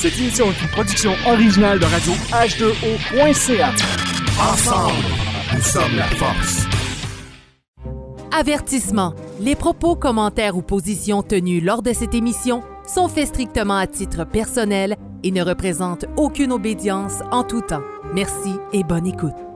Cette émission est une production originale de radio H2O.ca. Ensemble, nous sommes la force. Avertissement. Les propos, commentaires ou positions tenus lors de cette émission sont faits strictement à titre personnel et ne représentent aucune obédience en tout temps. Merci et bonne écoute.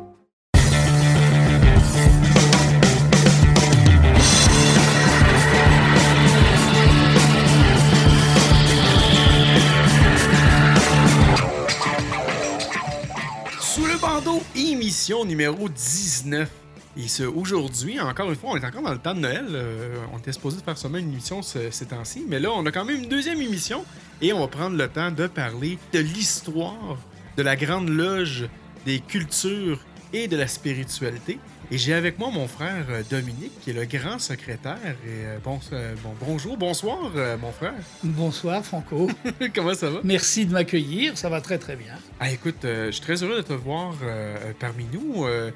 Émission numéro 19. Et ce, aujourd'hui, encore une fois, on est encore dans le temps de Noël. euh, on était supposé faire seulement une émission ce- ces temps-ci. Mais là, on a quand même une deuxième émission. Et on va prendre le temps de parler de l'histoire de la Grande Loge, des cultures et de la spiritualité. Et j'ai avec moi mon frère euh, Dominique, qui est le grand secrétaire. Et euh, bon, bon, bonjour, bonsoir, euh, mon frère. Bonsoir Franco. Comment ça va? Merci de m'accueillir, ça va très très bien. Ah, écoute, euh, je suis très heureux de te voir euh, parmi nous, euh,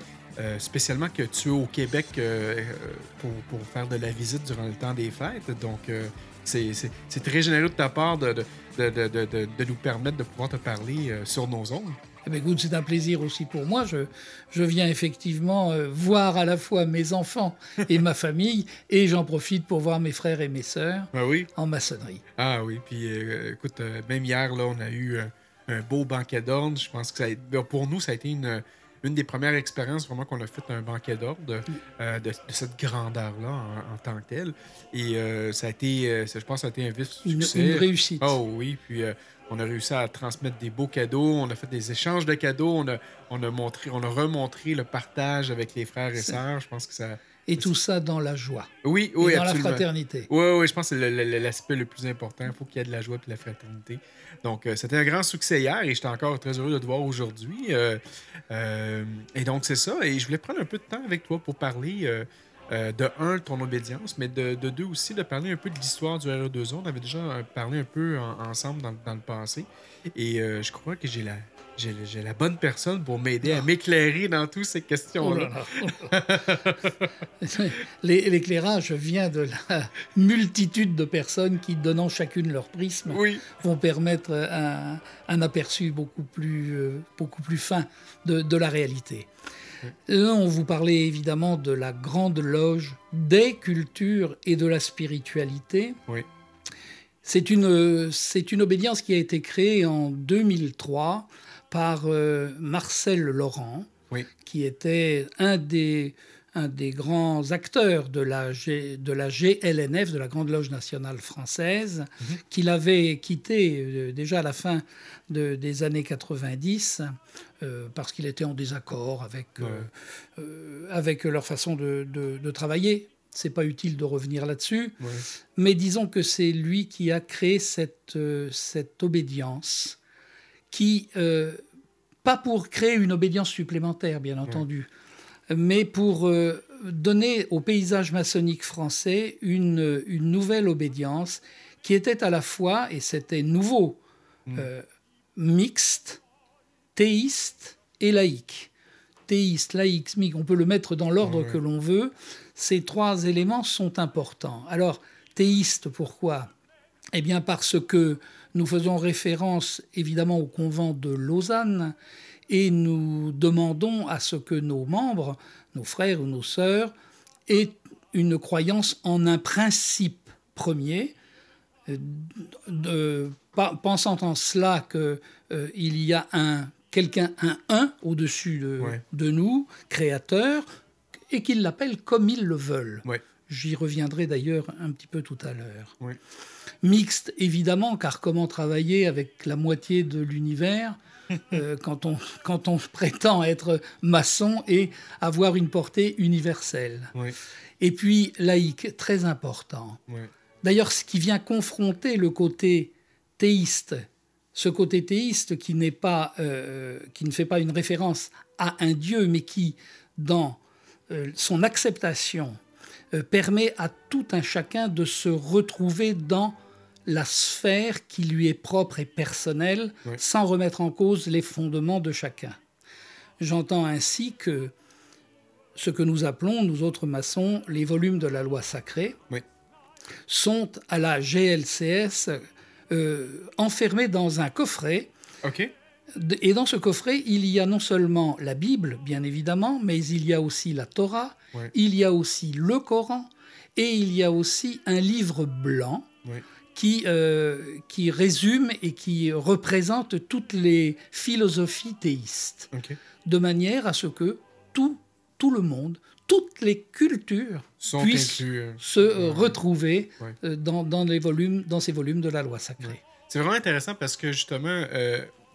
spécialement que tu es au Québec pour, pour faire de la visite durant le temps des fêtes. Donc, c'est très généreux de ta part de, de, de, de- de- de- de nous permettre de pouvoir te parler sur nos ondes. Eh bien, écoute, c'est un plaisir aussi pour moi. Je, je viens effectivement euh, voir à la fois mes enfants et ma famille, et j'en profite pour voir mes frères et mes sœurs Ah oui? en maçonnerie. Ah oui, puis euh, écoute, euh, même hier, là, on a eu un, un beau banquet d'ordre. Je pense que ça a, ben, pour nous, ça a été une, une des premières expériences vraiment qu'on a fait un banquet d'ordre euh, de, de cette grandeur-là en, en tant que telle. Et euh, ça a été, euh, ça, je pense, que ça a été un vif Une, succès. une réussite. Oh oui, puis on a réussi à transmettre des beaux cadeaux, on a fait des échanges de cadeaux, on a, on a, montré, on a remontré le partage avec les frères et sœurs. Je pense que ça... Et tout ça dans la joie, Oui, et oui, dans absolument. la fraternité. Oui, oui, je pense que c'est l'aspect le, plus important. Il faut qu'il y ait de la joie et de la fraternité. Donc, euh, c'était un grand succès hier et j'étais encore très heureux de te voir aujourd'hui. Euh, euh, et donc, c'est ça. Et je voulais prendre un peu de temps avec toi pour parler euh, de un, ton obédience, mais de, de deux aussi, de parler un peu de l'histoire du RE2O. On avait déjà parlé un peu en- ensemble dans, dans le passé. Et euh, je crois que j'ai la, j'ai, j'ai la bonne personne pour m'aider à m'éclairer dans toutes ces Oh questions-là. là là, oh là. L'éclairage vient de la multitude de personnes qui, donnant chacune leur prisme, Oui. vont permettre un, un aperçu beaucoup plus, euh, beaucoup plus fin de, de la réalité. Là, on vous parlait évidemment de la grande loge des cultures et de la spiritualité. Oui. C'est une, c'est une obédience qui a été créée en 2003 par euh, Marcel Laurent, Oui. qui était un des, un des grands acteurs de la, G- de la GLNF, de la Grande Loge nationale française, qu'il avait quitté euh, déjà à la fin de- des années 90 euh, parce qu'il était en désaccord avec, euh, Ouais. euh, avec leur façon de, de- de travailler. C'est pas utile de revenir là-dessus, Ouais. mais disons que c'est lui qui a créé cette, euh, cette obédience qui, pas pour créer une obédience supplémentaire, bien entendu, mais pour euh, donner au paysage maçonnique français une, une nouvelle obédience qui était à la fois, et c'était nouveau, euh, mixte, théiste et laïque. Théiste, laïque, mixte, on peut le mettre dans l'ordre que l'on veut. Ces trois éléments sont importants. Alors, théiste, pourquoi? Eh bien, parce que nous faisons référence évidemment au convent de Lausanne et nous demandons à ce que nos membres, nos frères ou nos sœurs, aient une croyance en un principe premier, euh, de- pensant en cela qu'il y a un quelqu'un, un un au-dessus de, Ouais. de nous, créateur, et qu'ils l'appellent comme ils le veulent. Ouais. J'y reviendrai d'ailleurs un petit peu tout à l'heure. Ouais. Mixte, évidemment, car comment travailler avec la moitié de l'univers euh, quand, on, quand on prétend être maçon et avoir une portée universelle Oui. Et puis laïque, très important. Oui. D'ailleurs, ce qui vient confronter le côté théiste, ce côté théiste qui, n'est pas, euh, qui ne fait pas une référence à un Dieu, mais qui, dans euh, son acceptation, permet à tout un chacun de se retrouver dans la sphère qui lui est propre et personnelle, Oui. sans remettre en cause les fondements de chacun. J'entends ainsi que ce que nous appelons, nous autres maçons, les volumes de la loi sacrée, Oui. sont à la GLCS euh, enfermé dans un coffret. Et dans ce coffret, il y a non seulement la Bible, bien évidemment, mais il y a aussi la Torah, il y a aussi le Coran, et il y a aussi un livre blanc. Qui, euh, qui résume et qui représente toutes les philosophies théistes, de manière à ce que tout, tout le monde, toutes les cultures Sont puissent inclus. se euh, retrouver Ouais. euh, dans, dans les volumes, dans ces volumes de la loi sacrée. Ouais. C'est vraiment intéressant parce que justement,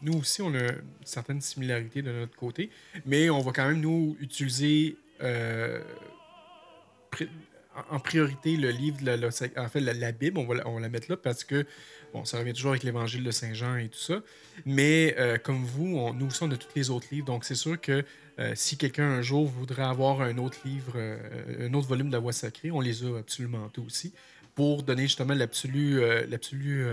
nous aussi, on a certaines similarités de notre côté, mais on va quand même nous utiliser en- priorité le livre, la, la- en fait la, Bible, on va, on la mettre là parce que bon, ça revient toujours avec l'évangile de Saint Jean et tout ça. Mais euh, comme vous, on, nous aussi, on a tous les autres livres, donc c'est sûr que euh, si quelqu'un un jour voudrait avoir un autre livre, euh, un autre volume de la voix sacrée, on les a absolument tous aussi pour donner justement l'absolu, l'absolu,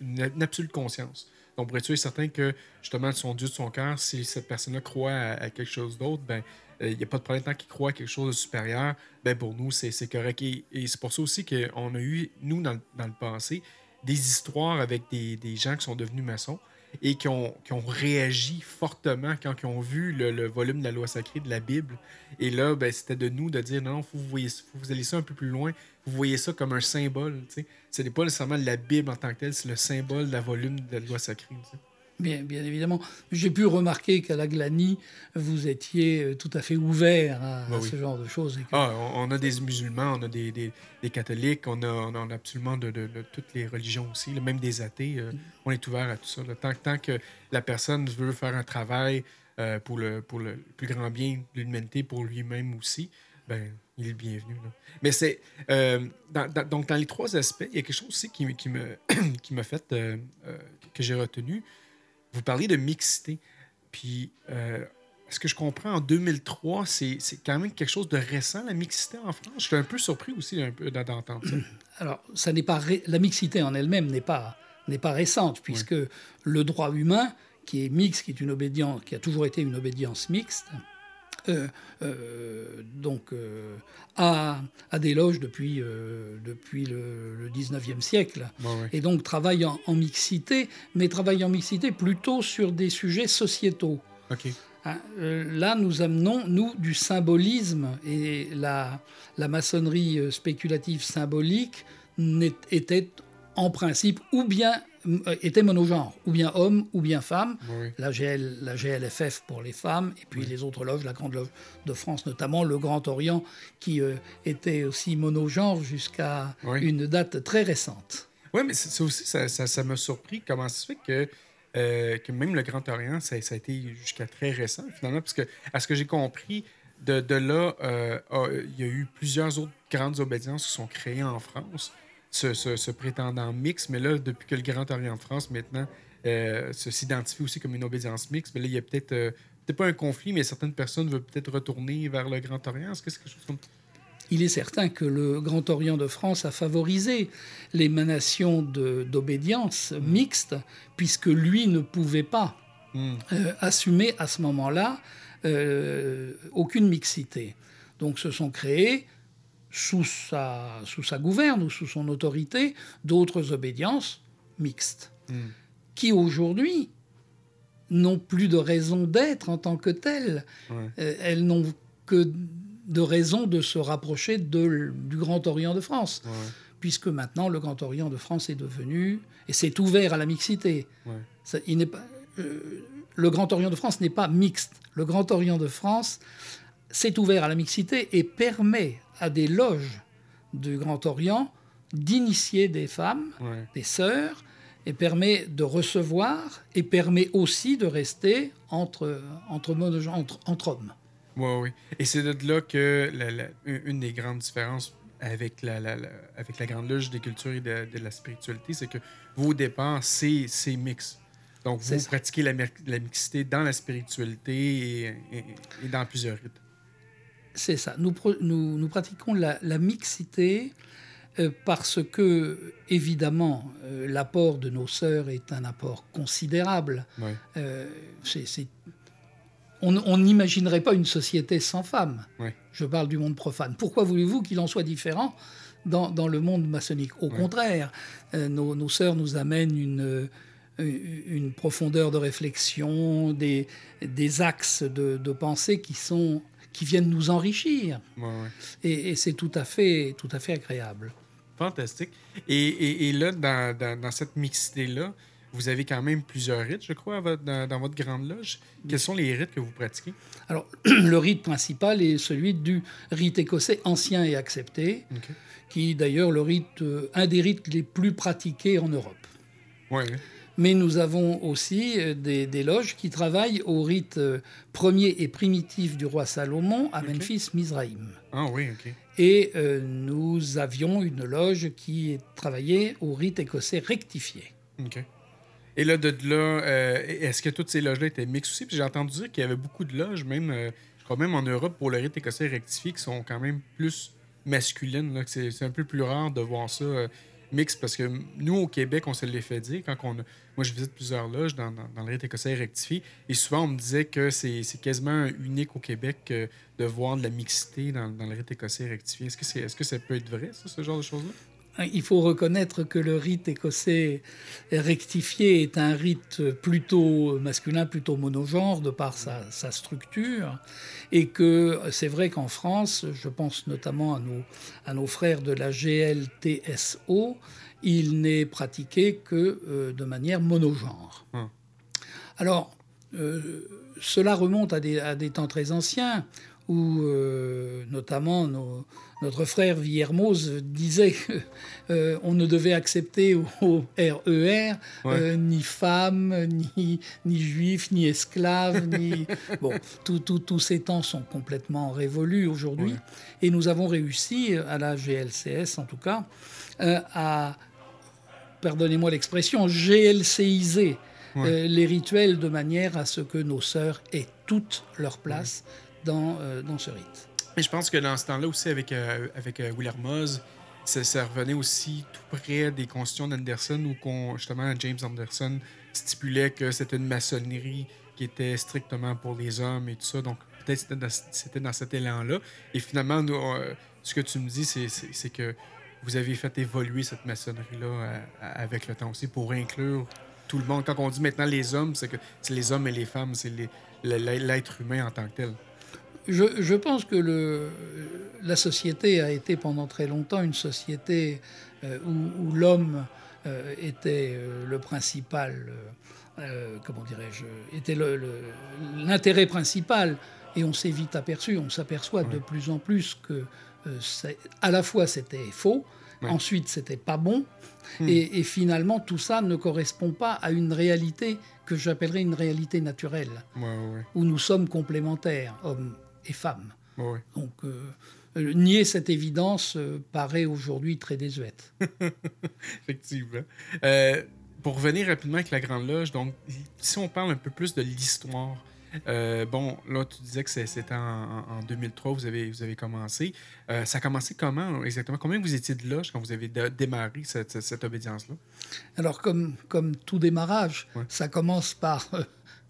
une absolue conscience. Donc, pour être certain que justement, son Dieu de son cœur, si cette personne-là croit à, quelque chose d'autre, ben il n'y a pas de problème tant qu'il croit à quelque chose de supérieur, ben pour nous, c'est correct. Et, c'est pour ça aussi qu'on a eu, nous, dans, le- dans le passé, des histoires avec des, des gens qui sont devenus maçons et qui ont, réagi fortement quand ils ont vu le, volume de la loi sacrée de la Bible. Et là, ben, c'était de nous de dire non, faut vous, voyez, vous aller ça un peu plus loin. Vous voyez ça comme un symbole. Ce n'est pas nécessairement la Bible en tant que telle, c'est le symbole de la volume de la loi sacrée. Bien, bien évidemment. J'ai pu remarquer qu'à la Glanie, vous étiez euh, tout à fait ouvert à, Bah oui. ce genre de choses. et que- Ah, on, a des musulmans, on a des, des- des catholiques, on a, on a absolument de, de- de toutes les religions aussi, même des athées. euh, on est ouvert à tout ça. Tant, tant que la personne veut faire un travail euh, pour, le, pour le plus grand bien de l'humanité, pour lui-même aussi, ben, il est bienvenu. là. Mais c'est. euh, dans- dans- donc, dans les trois aspects, il y a quelque chose aussi qui, qui me qui m'a fait. que j'ai retenu. Vous parlez de mixité. Puis. euh, est-ce que je comprends, en 2003, c'est quand même quelque chose de récent, la mixité en France? Je suis un peu surpris aussi d'entendre ça. Alors, ça n'est pas ré- la mixité en elle-même n'est pas pas récente puisque le droit humain qui est mixte, qui est une obédience, qui a toujours été une obédience mixte, euh, euh, donc euh, a, a des loges depuis depuis le, le 19e siècle Bon, ouais. et donc travaille en, en mixité, mais travaille en mixité plutôt sur des sujets sociétaux. Hein, Là, nous amenons, nous, du symbolisme et la, la maçonnerie spéculative symbolique était en principe ou bien était monogenre, ou bien homme ou bien femme. La, GL, la GLFF pour les femmes, et puis les autres loges, la Grande Loge de France notamment, le Grand Orient, qui euh, était aussi monogenre jusqu'à Oui. une date très récente. Oui, mais c'est- ça aussi, ça ça- ça m'a surpris comment ça se fait que, euh, que même le Grand Orient, ça, ça a été jusqu'à très récent, finalement, parce que, à ce que j'ai compris, de, de là, euh, il y a eu plusieurs autres grandes obédiences qui sont créées en France, se prétendant mixtes, mais là, depuis que le Grand Orient de France, maintenant, euh, s'identifie aussi comme une obédience mixte, mais là, il y a peut-être, euh, peut-être pas un conflit, mais certaines personnes veulent peut-être retourner vers le Grand Orient. Est-ce que c'est quelque chose comme... Il est certain que le Grand Orient de France a favorisé l'émanation d'obédience mixte, puisque lui ne pouvait pas Hmm. euh, assumer à ce moment-là euh, aucune mixité. Donc se sont créés, sous sa, sous sa gouverne ou sous son autorité, d'autres obédiences mixtes, Hmm. qui aujourd'hui n'ont plus de raison d'être en tant que telles. Ouais. Euh, elles n'ont que de raison de se rapprocher de- du Grand Orient de France, Ouais. puisque maintenant le Grand Orient de France est devenu et s'est ouvert à la mixité. Ouais. Ça- il n'est pas, euh, le Grand Orient de France n'est pas mixte. Le Grand Orient de France s'est ouvert à la mixité et permet à des loges du Grand Orient d'initier des femmes, Ouais. des sœurs, et permet de recevoir et permet aussi de rester entre, entre, mono- entre, entre hommes. Oui, oui. Et c'est de là que la- la- une des grandes différences avec la, la- la- avec la Grande Loge des cultures et de, de la spiritualité, c'est que vous, au départ, c'est c'est mix. Donc, vous pratiquez la, mixité dans la spiritualité et, et- et dans plusieurs rites. C'est ça. Nous, pro- nous, nous pratiquons la, la mixité euh, parce que, évidemment, euh, l'apport de nos sœurs est un apport considérable. Ouais. Euh, On on n'imaginerait pas une société sans femmes. Ouais. Je parle du monde profane. Pourquoi voulez-vous qu'il en soit différent dans, dans le monde maçonnique? Au contraire, nos, nos sœurs nous amènent une, une profondeur de réflexion, des, des axes de, de pensée qui sont qui viennent nous enrichir. Ouais, ouais. Et, et c'est tout à fait, tout à fait agréable. Fantastique. Et, et, et là, dans, dans, dans cette mixité-là, vous avez quand même plusieurs rites, je crois, dans, dans votre grande loge. Quels sont les rites que vous pratiquez? Alors, le rite principal est celui du rite écossais ancien et accepté, qui est d'ailleurs le rite, euh, un des rites les plus pratiqués en Europe. Ouais. Mais nous avons aussi euh, des, des loges qui travaillent au rite euh, premier et primitif du roi Salomon à. Memphis, Mizraïm. Ah oui, OK. Et euh, nous avions une loge qui travaillait au rite écossais rectifié. OK. Et là, de là, euh, est-ce que toutes ces loges-là étaient mixtes aussi? Puis j'ai entendu dire qu'il y avait beaucoup de loges, même, euh, je crois même en Europe, pour le rite écossais rectifié, qui sont quand même plus masculines. là, que C'est c'est un peu plus rare de voir ça mixte, parce que nous, au Québec, on se l'est fait dire. Quand on a- Moi, je visite plusieurs loges dans, le rite écossais rectifié, et souvent, on me disait que c'est quasiment unique au Québec euh, de voir de la mixité dans, le rite écossais rectifié. Est-ce que, c'est- est-ce que ça peut être vrai, ce genre de choses-là? Il faut reconnaître que le rite écossais rectifié est un rite plutôt masculin, plutôt monogenre de par sa, structure, et que c'est vrai qu'en France, je pense notamment à nos frères de la GLTSO, il n'est pratiqué que euh, de manière monogenre. Hum. Alors, euh, cela remonte à des, à des temps très anciens où euh, notamment nos- notre frère Villermoz disait qu'on ne devait accepter au, RER euh, ni femmes, ni, ni juifs, ni esclaves, ni... Bon, tous ces temps sont complètement révolus aujourd'hui. Ouais. Et nous avons réussi, à la GLCS en tout cas, à, pardonnez-moi l'expression, GLCiser Ouais. euh, les rituels de manière à ce que nos sœurs aient toute leur place dans, euh, dans ce rite. Et je pense que dans ce temps-là aussi, avec, euh, avec euh, Hermoz, ça, ça revenait aussi tout près des constitutions d'Anderson où justement James Anderson stipulait que c'était une maçonnerie qui était strictement pour les hommes et tout ça. Donc peut-être c'était dans, c'était dans cet élan-là. Et finalement, nous, ce que tu me dis, c'est que vous avez fait évoluer cette maçonnerie-là euh, avec le temps aussi pour inclure tout le monde. Quand on dit maintenant les hommes, c'est que c'est les hommes et les femmes, c'est l'être humain en tant que tel. Je, je pense que le, la société a été pendant très longtemps une société euh, où, où l'homme euh, était euh, le principal, comment dirais-je, était l'intérêt principal. Et on s'est vite aperçu, on s'aperçoit de plus en plus que à la fois c'était faux, Ouais. ensuite c'était pas bon, et, et finalement tout ça ne correspond pas à une réalité que j'appellerais une réalité naturelle, Ouais, ouais, où nous sommes complémentaires, hommes et femmes. Donc, euh, euh, nier cette évidence euh, paraît aujourd'hui très désuète. Effectivement. Euh, pour revenir rapidement avec la Grande Loge, donc, si on parle un peu plus de l'histoire, euh, bon, là, tu disais que c'était en, en- en 2003, vous avez, vous avez commencé. Euh, ça a commencé comment exactement? Combien vous étiez de loge quand vous avez démarré cette, cette- obédience-là? Alors, comme, comme tout démarrage, Ouais. ça commence par euh,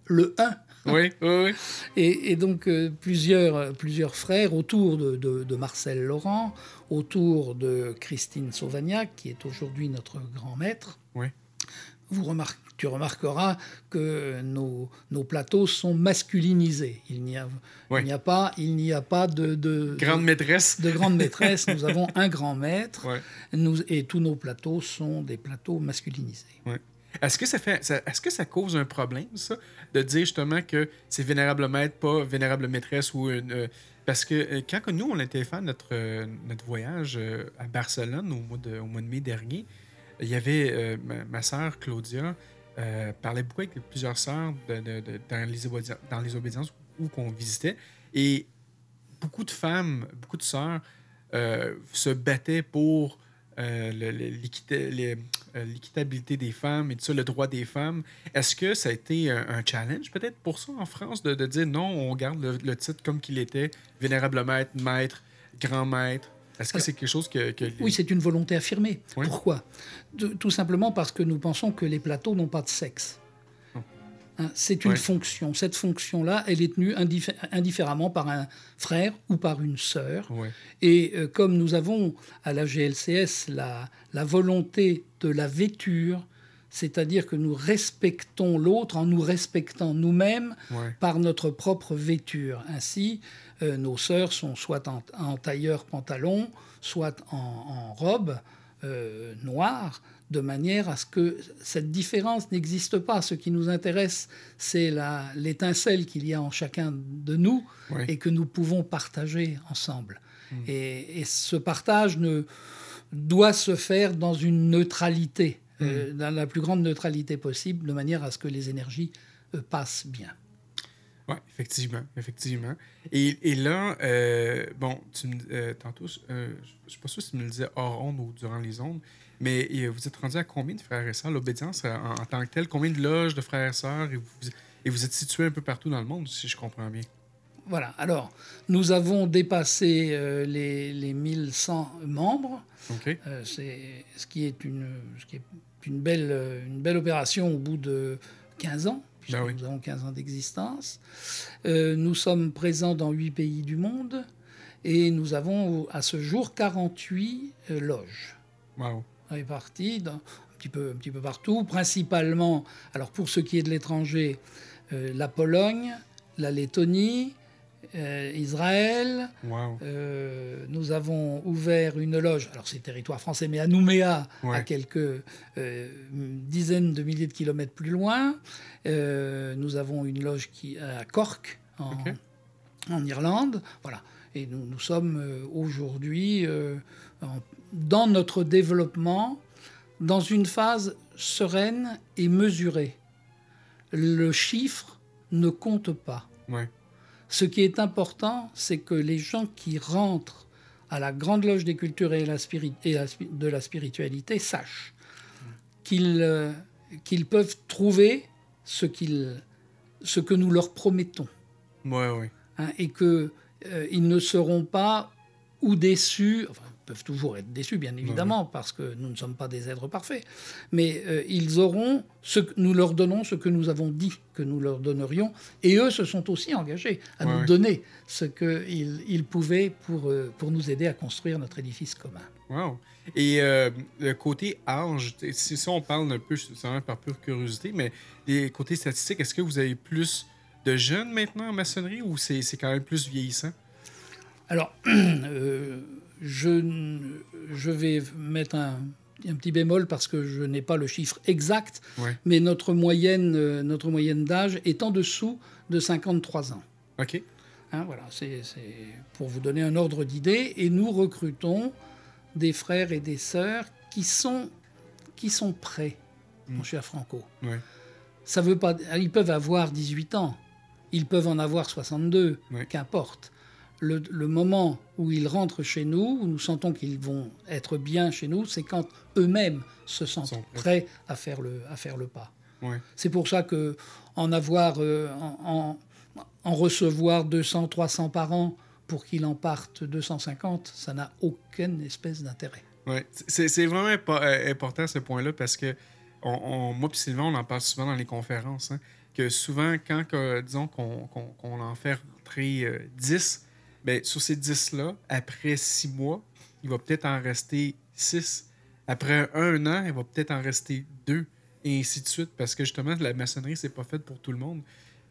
le 1. oui, oui, oui. Et, et donc, plusieurs, plusieurs frères autour de, de- de Marcel Laurent, autour de Christine Sauvagnac, qui est aujourd'hui notre grand maître. Oui. Vous remarquez tu remarqueras que nos, nos plateaux sont masculinisés. Il n'y a, Ouais. il n'y a pas, il n'y a pas de, de, Grande maîtresse. de grande maîtresse. Nous avons un grand maître Ouais. nous, et tous nos plateaux sont des plateaux masculinisés. Est-ce que ça fait, ça- est-ce que ça cause un problème, ça, de dire justement que c'est vénérable maître, pas vénérable maîtresse ou une. euh, parce que euh, quand que nous, on était fait notre, euh, notre voyage euh, à Barcelone au mois, de, au mois de mai dernier, il y avait euh, ma, ma sœur Claudia euh, parlait beaucoup avec plusieurs sœurs dans, les dans les obédiences où qu'on visitait. Et beaucoup de femmes, beaucoup de sœurs euh, se battaient pour euh, euh, l'équitabilité des femmes et tout ça, le droit des femmes. Est-ce que ça a été un, challenge peut-être pour ça en France de, de dire non, on garde le, le titre comme qu'il était, vénérable maître, maître, grand maître? Est-ce que c'est quelque chose que... que les- Oui, c'est une volonté affirmée. Oui. Pourquoi? De- Tout simplement parce que nous pensons que les plateaux n'ont pas de sexe. Oh. Hein, c'est une fonction. Cette fonction-là, elle est tenue indifféremment par un frère ou par une sœur. Et euh, comme nous avons à la GLCS la, la volonté de la vêture, c'est-à-dire que nous respectons l'autre en nous respectant nous-mêmes par notre propre vêture. Ainsi, euh, nos sœurs sont soit en, tailleur pantalon, soit en, robe euh, noire, de manière à ce que cette différence n'existe pas. Ce qui nous intéresse, c'est l'étincelle qu'il y a en chacun de nous et que nous pouvons partager ensemble. Mm. Et, ce partage ne, doit se faire dans une neutralité, euh, mm. dans la plus grande neutralité possible, de manière à ce que les énergies euh, passent bien. Oui, effectivement, effectivement. Et, et là, euh, bon, tu me, tantôt, je ne suis pas sûr si tu me le disais hors onde ou durant les ondes, mais vous êtes rendu à combien de frères et sœurs, l'obédience en, tant que tel? Combien de loges de frères et sœurs? Et vous, et vous êtes situé un peu partout dans le monde, si je comprends bien? Voilà. Alors, nous avons dépassé euh, les, les, 1100 membres. Euh, c'est ce qui est une, ce qui est une belle, une belle opération au bout de 15 ans. Ben Nous avons 15 ans d'existence. Euh, nous sommes présents dans 8 pays du monde et nous avons à ce jour 48 loges. Wow répartis un, petit peu, un petit peu partout, principalement, alors pour ce qui est de l'étranger, euh, la Pologne, la Lettonie, euh, Israël. Euh, nous avons ouvert une loge, alors c'est territoire français, mais à Nouméa, à quelques dizaines de milliers de kilomètres plus loin. nous avons une loge qui, à Cork, en, en Irlande. Voilà. Et nous, nous sommes aujourd'hui dans notre développement dans une phase sereine et mesurée. Le chiffre ne compte pas. Ce qui est important, c'est que les gens qui rentrent à la Grande Loge des Cultures et, de la spiritualité sachent euh, qu'ils peuvent trouver ce, ce que nous leur promettons. Hein, et qu'ils euh, ne seront pas ou déçus, peuvent toujours être déçus, bien évidemment, parce que nous ne sommes pas des êtres parfaits. Mais euh, ils auront, ce que nous leur donnons ce que nous avons dit que nous leur donnerions, et eux se sont aussi engagés à nous donner ce qu'ils ils pouvaient pour, euh, pour nous aider à construire notre édifice commun. Wow. Et euh, le côté âge, si ça on parle un peu, c'est par pure curiosité, mais les côtés statistiques, est-ce que vous avez plus de jeunes maintenant en maçonnerie ou c'est quand même plus vieillissant? Alors, je, je vais mettre un, un, petit bémol parce que je n'ai pas le chiffre exact, mais notre moyenne, euh, notre moyenne d'âge est en dessous de 53 ans. OK. Hein, voilà, c'est pour vous donner un ordre d'idée. Et nous recrutons des frères et des sœurs qui sont, qui sont prêts, mon hmm. cher Franco. Ça veut pas, ils peuvent avoir 18 ans, ils peuvent en avoir 62, qu'importe le, moment où ils rentrent chez nous, où nous sentons qu'ils vont être bien chez nous, c'est quand eux-mêmes se sentent prêts à faire le, à faire le pas. C'est pour ça que en avoir, euh, en, recevoir 200, 300 par an pour qu'il en parte 250, ça n'a aucune espèce d'intérêt. Ouais. C'est vraiment euh, important ce point-là parce que on, moi et Sylvain, on en parle souvent dans les conférences, hein, que souvent, quand, disons, qu'on en fait rentrer 10, Bien, sur ces 10-là, après 6 mois, il va peut-être en rester 6. Après un an, il va peut-être en rester 2, et ainsi de suite, parce que justement, la maçonnerie, c'est pas fait pour tout le monde.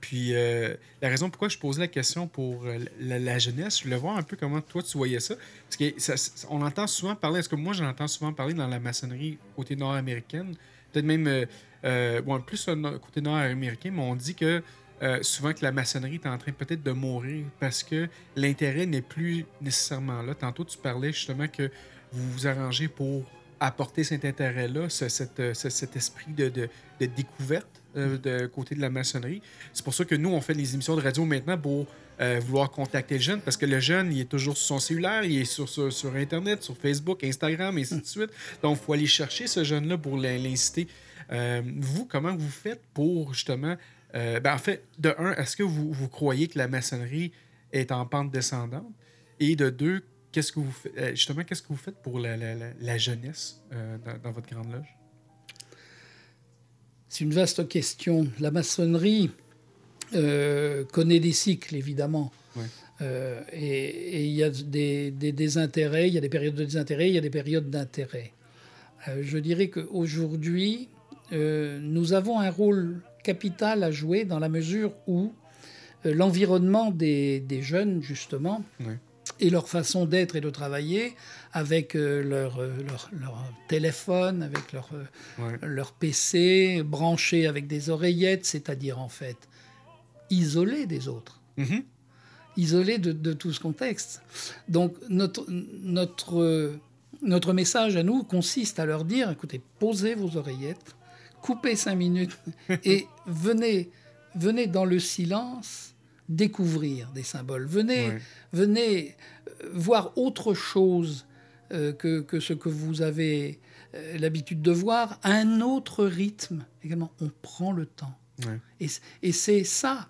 Puis euh, la raison pourquoi je posais la question pour euh, la, jeunesse, je voulais voir un peu comment toi tu voyais ça. Parce que on entend souvent parler, est-ce que moi j'entends souvent parler dans la maçonnerie côté nord-américaine, peut-être même euh, bon, plus côté nord-américain, mais on dit que euh, souvent que la maçonnerie est en train peut-être de mourir parce que l'intérêt n'est plus nécessairement là. Tantôt, tu parlais justement que vous vous arrangez pour apporter cet intérêt-là, euh, cet esprit de, découverte euh, de côté de la maçonnerie. C'est pour ça que nous, on fait les émissions de radio maintenant pour vouloir contacter le jeune, parce que le jeune, il est toujours sur son cellulaire, il est sur, sur, Internet, sur Facebook, Instagram, et ainsi de suite. Donc, il faut aller chercher ce jeune-là pour l'inciter. vous, comment vous faites pour justement euh, ben, en fait, de un, est-ce que vous, vous, croyez que la maçonnerie est en pente descendante? Et de deux, qu'est-ce que vous euh, justement, qu'est-ce que vous faites pour la, jeunesse euh, dans, votre grande loge? c'est une vaste question. La maçonnerie euh, connaît des cycles, évidemment. Et il y a des, désintérêts, il y a des périodes de désintérêt, il y a des périodes d'intérêt. Je dirais qu'aujourd'hui, nous avons un rôle capital à jouer dans la mesure où l'environnement des, jeunes, justement, et leur façon d'être et de travailler avec euh, leur, euh, leur, leur, téléphone, avec leur, euh, leur PC, branché avec des oreillettes, c'est-à-dire en fait isolés des autres. Mm-hmm. Isolés de, de, tout ce contexte. Donc notre, notre, notre message à nous consiste à leur dire, écoutez, posez vos oreillettes, coupez cinq minutes et venez, venez dans le silence découvrir des symboles. Venez, venez euh, voir autre chose euh, que, que, ce que vous avez euh, l'habitude de voir, à un autre rythme. Également, on prend le temps. Et, et c'est ça,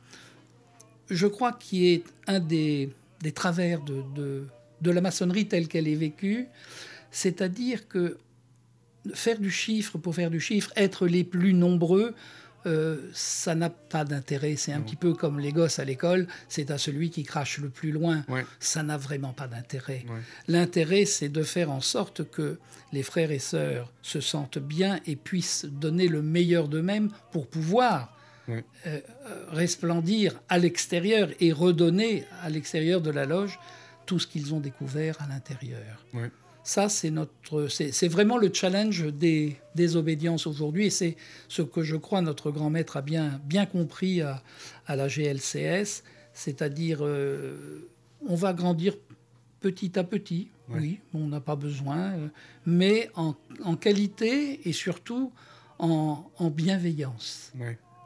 je crois, qui est un des, des travers de, de, de, la maçonnerie telle qu'elle est vécue, c'est-à-dire que faire du chiffre pour faire du chiffre, être les plus nombreux, euh, ça n'a pas d'intérêt. C'est un petit peu comme les gosses à l'école, c'est à celui qui crache le plus loin. Ça n'a vraiment pas d'intérêt. L'intérêt, c'est de faire en sorte que les frères et sœurs se sentent bien et puissent donner le meilleur d'eux-mêmes pour pouvoir euh, euh, resplendir à l'extérieur et redonner à l'extérieur de la loge tout ce qu'ils ont découvert à l'intérieur. Ça, c'est notre, c'est vraiment le challenge des, des obédiences aujourd'hui, et c'est ce que je crois notre grand maître a bien, bien compris à, à la GLCS, c'est-à-dire euh, on va grandir petit à petit, oui, on n'a pas besoin, euh, mais en, en, qualité et surtout en, en bienveillance.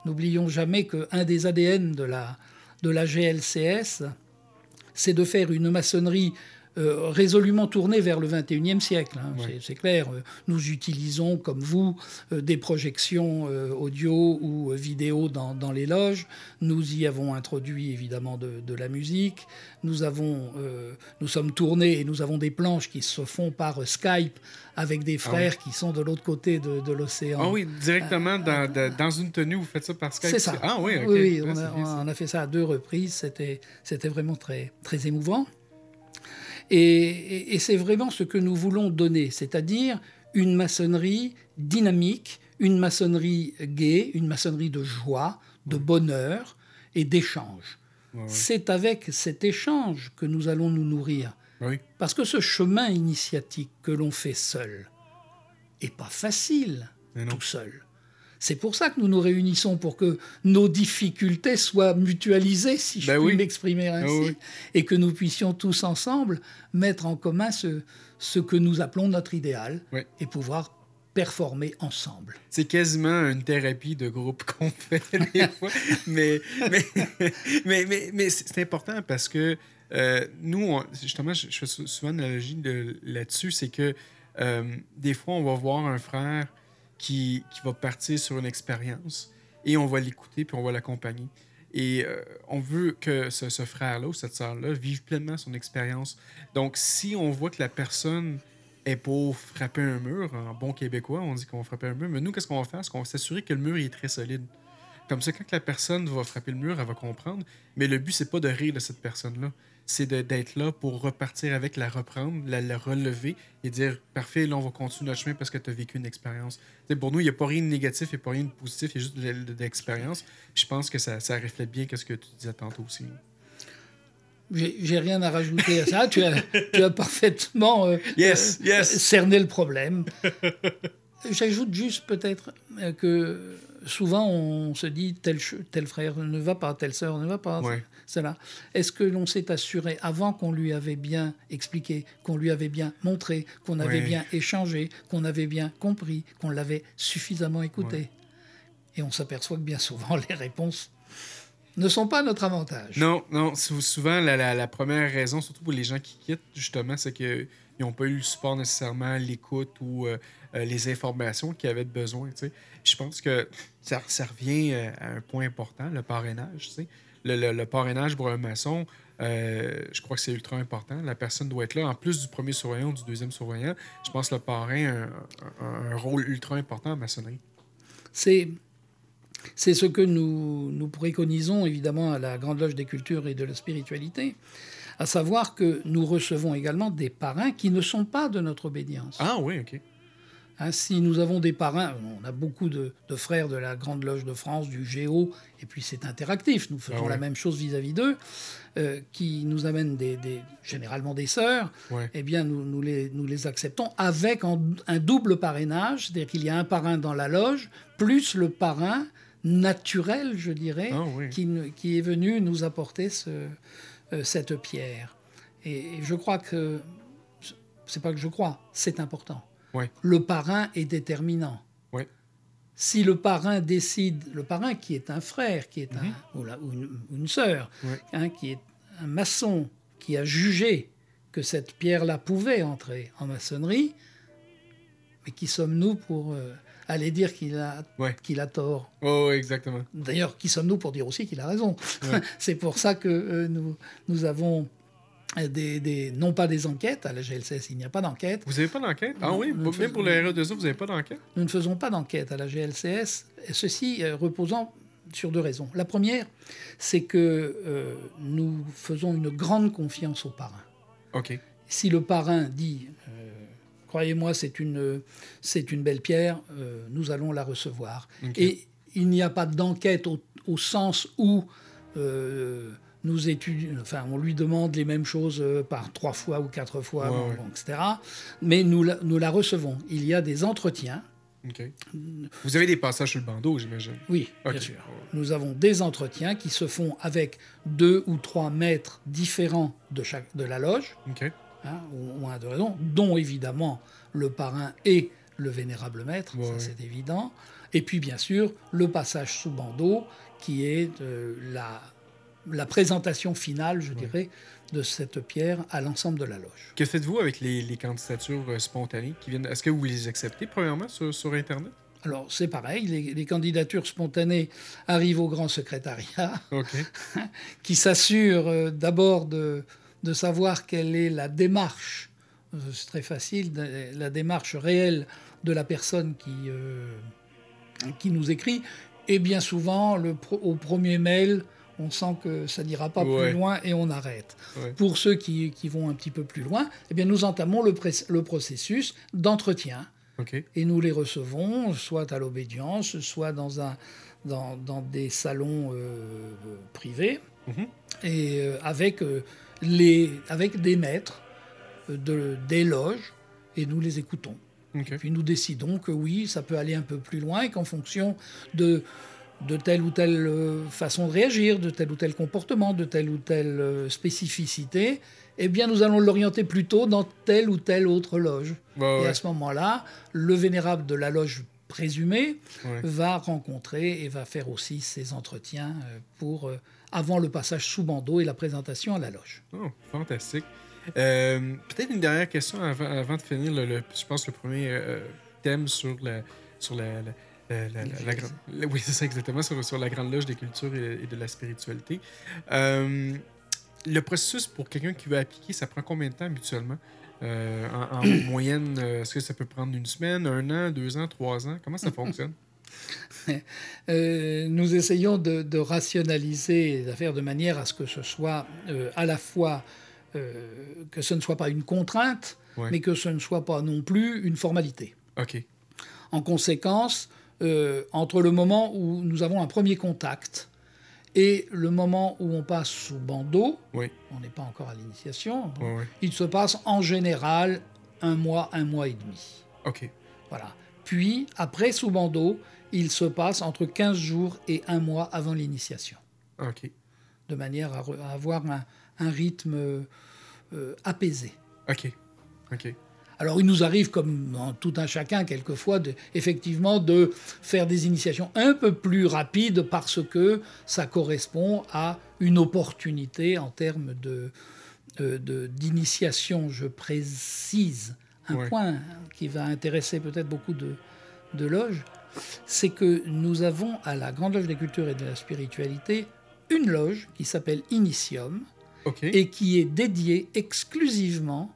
N'oublions jamais qu'un des ADN de la, de la GLCS, c'est de faire une maçonnerie euh, résolument tourné vers le 21e siècle. Hein. C'est clair. Nous utilisons, comme vous, euh, des projections euh, audio ou vidéo dans, dans, les loges. Nous y avons introduit évidemment de, de la musique. Nous, avons, nous sommes tournés et nous avons des planches qui se font par Skype avec des ah frères qui sont de l'autre côté de, de l'océan. Ah oui, directement dans, dans, une tenue, vous faites ça par Skype? C'est ça. Ah oui, oui, on, a, on, a, fait ça à deux reprises. C'était vraiment très, très émouvant. Et, c'est vraiment ce que nous voulons donner, c'est-à-dire une maçonnerie dynamique, une maçonnerie gaie, une maçonnerie de joie, de bonheur et d'échange. C'est avec cet échange que nous allons nous nourrir. Parce que ce chemin initiatique que l'on fait seul est pas facile tout seul. C'est pour ça que nous nous réunissons, pour que nos difficultés soient mutualisées, si je ben puis m'exprimer ah ainsi, et que nous puissions tous ensemble mettre en commun ce, ce que nous appelons notre idéal et pouvoir performer ensemble. C'est quasiment une thérapie de groupe qu'on fait des fois, mais, mais, mais, mais, c'est important parce que euh, nous, justement, je, fais souvent une analogie là-dessus, c'est que euh, des fois, on va voir un frère qui, va partir sur une expérience et on va l'écouter puis on va l'accompagner. Et euh, on veut que ce, frère-là ou cette sœur-là vive pleinement son expérience. Donc, si on voit que la personne est pour frapper un mur, en bon québécois, on dit qu'on va frapper un mur, mais nous, qu'est-ce qu'on va faire? C'est qu'on va s'assurer que le mur est très solide? Comme ça, quand la personne va frapper le mur, elle va comprendre. Mais le but, c'est pas de rire de cette personne-là c'est d'être là pour repartir avec, la reprendre, la, relever et dire parfait, là, on va continuer notre chemin parce que tu as vécu une expérience. Pour nous, il n'y a pas rien de négatif, il n'y a pas rien de positif, il y a juste de, l'expérience. Je pense que ça, ça reflète bien ce que tu disais tantôt aussi. J'ai rien à rajouter à ça. tu, as, tu as parfaitement euh, yes, yes. cerné le problème. J'ajoute juste peut-être euh, que souvent on se dit tel, tel frère ne va pas, telle sœur ne va pas. Cela. Est-ce que l'on s'est assuré avant qu'on lui avait bien expliqué, qu'on lui avait bien montré, qu'on avait bien échangé, qu'on avait bien compris, qu'on l'avait suffisamment écouté? Et on s'aperçoit que bien souvent les réponses ne sont pas notre avantage. Non, non. Souvent, la, première raison, surtout pour les gens qui quittent, justement, c'est qu'ils n'ont pas eu le support nécessairement, l'écoute ou euh, euh, les informations qu'ils avaient besoin. Je pense que ça, revient euh, à un point important, le parrainage. Le, le, parrainage pour un maçon, euh, je crois que c'est ultra important. La personne doit être là. En plus du premier surveillant ou du deuxième surveillant, je pense que le parrain a un, rôle ultra important en maçonnerie. C'est C'est ce que nous, nous préconisons évidemment à la Grande Loge des Cultures et de la Spiritualité, à savoir que nous recevons également des parrains qui ne sont pas de notre obédience. Ah oui, ok. Hein, si nous avons des parrains, on a beaucoup de, de frères de la Grande Loge de France, du Géo, et puis c'est interactif, nous faisons Ah ouais. la même chose vis-à-vis d'eux, euh, qui nous amènent des, des- généralement des sœurs, Ouais. eh bien nous, nous les, nous les acceptons avec en- un double parrainage, c'est-à-dire qu'il y a un parrain dans la loge, plus le parrain naturel, je dirais, Ah oui. qui, est venu nous apporter ce- euh, cette pierre. Et, et je crois que, c'est pas que je crois, c'est important. Ouais. Le parrain est déterminant. Ouais. Si le parrain décide, le parrain qui est un frère, qui est un, ou, la- ou une, sœur, Mhm. Ouais. hein, qui est un maçon, qui a jugé que cette pierre-là pouvait entrer en maçonnerie, mais qui sommes-nous pour euh, aller dire qu'il a, Ouais. qu'il a tort? Oh, ouais, exactement. D'ailleurs, qui sommes-nous pour dire aussi qu'il a raison? Ouais. C'est pour ça que euh, nous, nous avons des, des- non pas des enquêtes, à la GLCS il n'y a pas d'enquête, Vous n'avez pas d'enquête? Ah Non, oui, même faisons- pour le RE2A, vous n'avez pas d'enquête? nous ne faisons pas d'enquête à la GLCS, ceci euh, reposant sur deux raisons. La première, c'est que euh, nous faisons une grande confiance au parrain. OK. Si le parrain dit, euh, croyez-moi, c'est une, c'est une belle pierre, euh, nous allons la recevoir. Et il n'y a pas d'enquête au, au sens où euh, nous enfin, on lui demande les mêmes choses euh, par trois fois ou quatre fois, Ouais, bon, ouais. bon, etc. Mais nous la, nous la recevons. Il y a des entretiens. Vous avez des passages sur le bandeau, j'imagine. Oui, bien sûr. Nous avons des entretiens qui se font avec deux ou trois maîtres différents de, chaque, de la loge, OK. hein, ou, ou un de raison, dont évidemment le parrain et le vénérable maître, Ouais, ça c'est évident. Et puis bien sûr le passage sous bandeau, qui est euh, la, la présentation finale, je dirais, de cette pierre à l'ensemble de la loge. Que faites-vous avec les, les candidatures euh, spontanées qui viennent? Est-ce que vous les acceptez, premièrement, sur, sur Internet? Alors c'est pareil, les, les candidatures spontanées arrivent au grand secrétariat. Qui s'assure euh, d'abord de, de savoir quelle est la démarche, euh, c'est très facile, de- la démarche réelle de la personne qui, euh, qui nous écrit. Et bien souvent, le au premier mail, on sent que ça n'ira pas Ouais. plus loin et on arrête. Ouais. Pour ceux qui, qui vont un petit peu plus loin, eh bien, nous entamons le, le processus d'entretien et nous les recevons soit à l'obédience, soit dans, un, dans, dans des salons euh, privés, Mhm. et euh, avec, euh, les, avec des maîtres de, des loges, et nous les écoutons. OK. Puis nous décidons que oui, ça peut aller un peu plus loin, et qu'en fonction de, de telle ou telle euh, façon de réagir, de tel ou tel comportement, de telle ou telle euh, spécificité, eh bien nous allons l'orienter plutôt dans telle ou telle autre loge. Ouais, Et à ce moment-là, le vénérable de la loge présumée Ouais. va rencontrer et va faire aussi ses entretiens euh, pour avant le passage sous bandeau et la présentation à la loge. Oh, fantastique. Euh, Peut-être une dernière question avant, avant de finir, le, le- je pense, le premier euh, thème sur la, sur la, la- la- la- grande... Oui, c'est ça exactement, sur, sur la Grande Loge des cultures et, et de la spiritualité. Euh, le processus pour quelqu'un qui veut appliquer, ça prend combien de temps habituellement? Euh, en, en moyenne, euh, est-ce que ça peut prendre une semaine, un an, deux ans, trois ans? Comment ça fonctionne? Euh, nous essayons de, de rationaliser les affaires de manière à ce que ce soit à la fois que ce ne soit pas une contrainte, Ouais. mais que ce ne soit pas non plus une formalité. OK. En conséquence, euh, entre le moment où nous avons un premier contact et le moment où on passe sous bandeau, Oui. on n'est pas encore à l'initiation, ouais. il se passe en général un mois, un mois et demi. OK. Voilà. Puis, après sous bandeau, il se passe entre 15 jours et un mois avant l'initiation, OK. de manière à, avoir un, un rythme euh, apaisé. OK. OK. Alors, il nous arrive, comme dans tout un chacun, quelquefois, de, effectivement, de faire des initiations un peu plus rapides parce que ça correspond à une opportunité en termes de, d'initiation. Je précise un Ouais. point qui va intéresser peut-être beaucoup de, de loges, c'est que nous avons à la Grande Loge des Cultures et de la Spiritualité une loge qui s'appelle Initium, et qui est dédié exclusivement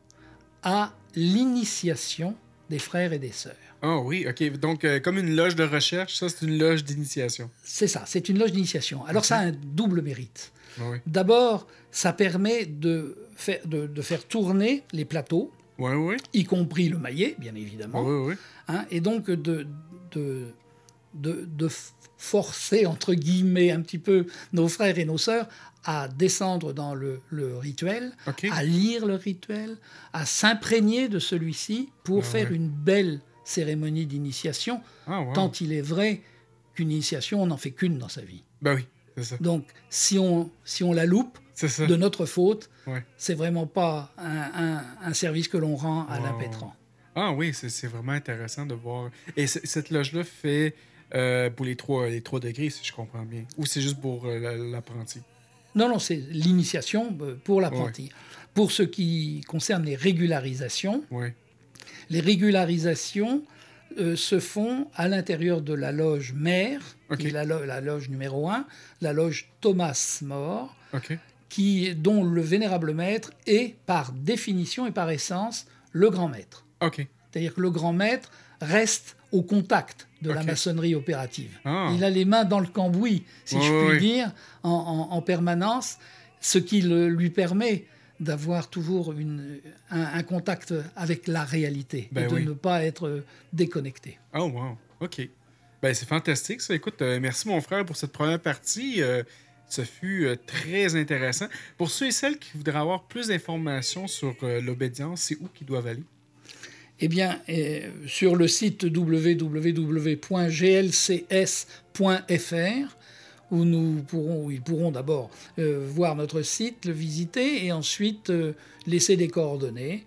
à l'initiation des frères et des sœurs. Ah oui, ok. Donc, euh, comme une loge de recherche, ça, c'est une loge d'initiation. C'est ça, c'est une loge d'initiation. Alors, ça a un double mérite. Ah oui. D'abord, ça permet de faire, de, de faire tourner les plateaux, Oui, oui. y compris le maillet, bien évidemment, hein, et donc de, de, de, de forcer, entre guillemets, un petit peu nos frères et nos sœurs à descendre dans le, le rituel, à lire le rituel, à s'imprégner de celui-ci pour Ah faire ouais. une belle cérémonie d'initiation, Ah, wow. tant il est vrai qu'une initiation, on n'en fait qu'une dans sa vie. Ben oui, ça. Donc, si on, si on la loupe, de notre faute, Ouais. c'est vraiment pas un, un- un service que l'on rend à Wow. l'impétrant. Ah oui, c'est vraiment intéressant de voir. Et cette loge-là fait euh, pour les trois, les trois degrés, si je comprends bien. Ou c'est juste pour euh, la- l'apprenti? Non, non, c'est l'initiation euh, pour l'apprenti. Pour ce qui concerne les régularisations, les régularisations euh, se font à l'intérieur de la loge mère, qui est la, lo- la loge numéro 1, la loge Thomas More, qui, dont le vénérable maître est, par définition et par essence, le grand maître. C'est-à-dire que le grand maître reste au contact de la maçonnerie opérative. Ah. Il a les mains dans le cambouis, si je puis dire, en, en- en permanence, ce qui le- lui permet d'avoir toujours une- un, un contact avec la réalité Ben et de oui. ne pas être déconnecté. Oh, wow. OK. Ben, c'est fantastique, ça. Écoute, euh, merci, mon frère, pour cette première partie. Euh, ce fut euh, très intéressant. Pour ceux et celles qui voudraient avoir plus d'informations sur l'obédience, c'est où qu'ils doivent aller? Eh bien, euh, sur le site www.glcs.fr, où nous pourrons, où ils pourront d'abord euh, voir notre site, le visiter, et ensuite euh, laisser des coordonnées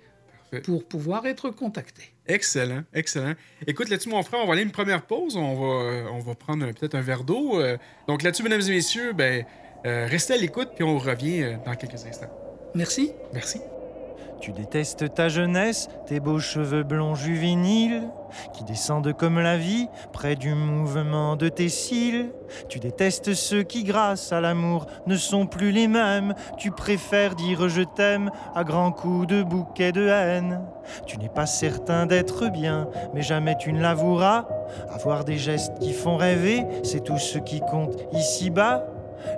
Parfait. pour pouvoir être contactés. Excellent, excellent. Écoute, là-dessus, mon frère, on va aller une première pause. On va, on va prendre peut-être un verre d'eau. Donc là-dessus, mesdames et messieurs, ben, restez à l'écoute, puis on revient dans quelques instants. Merci. Merci. Tu détestes ta jeunesse, tes beaux cheveux blonds juvéniles, qui descendent comme la vie près du mouvement de tes cils. Tu détestes ceux qui, grâce à l'amour, ne sont plus les mêmes. Tu préfères dire je t'aime à grands coups de bouquet de haine. Tu n'es pas certain d'être bien, mais jamais tu ne l'avoueras. Avoir des gestes qui font rêver, c'est tout ce qui compte ici-bas.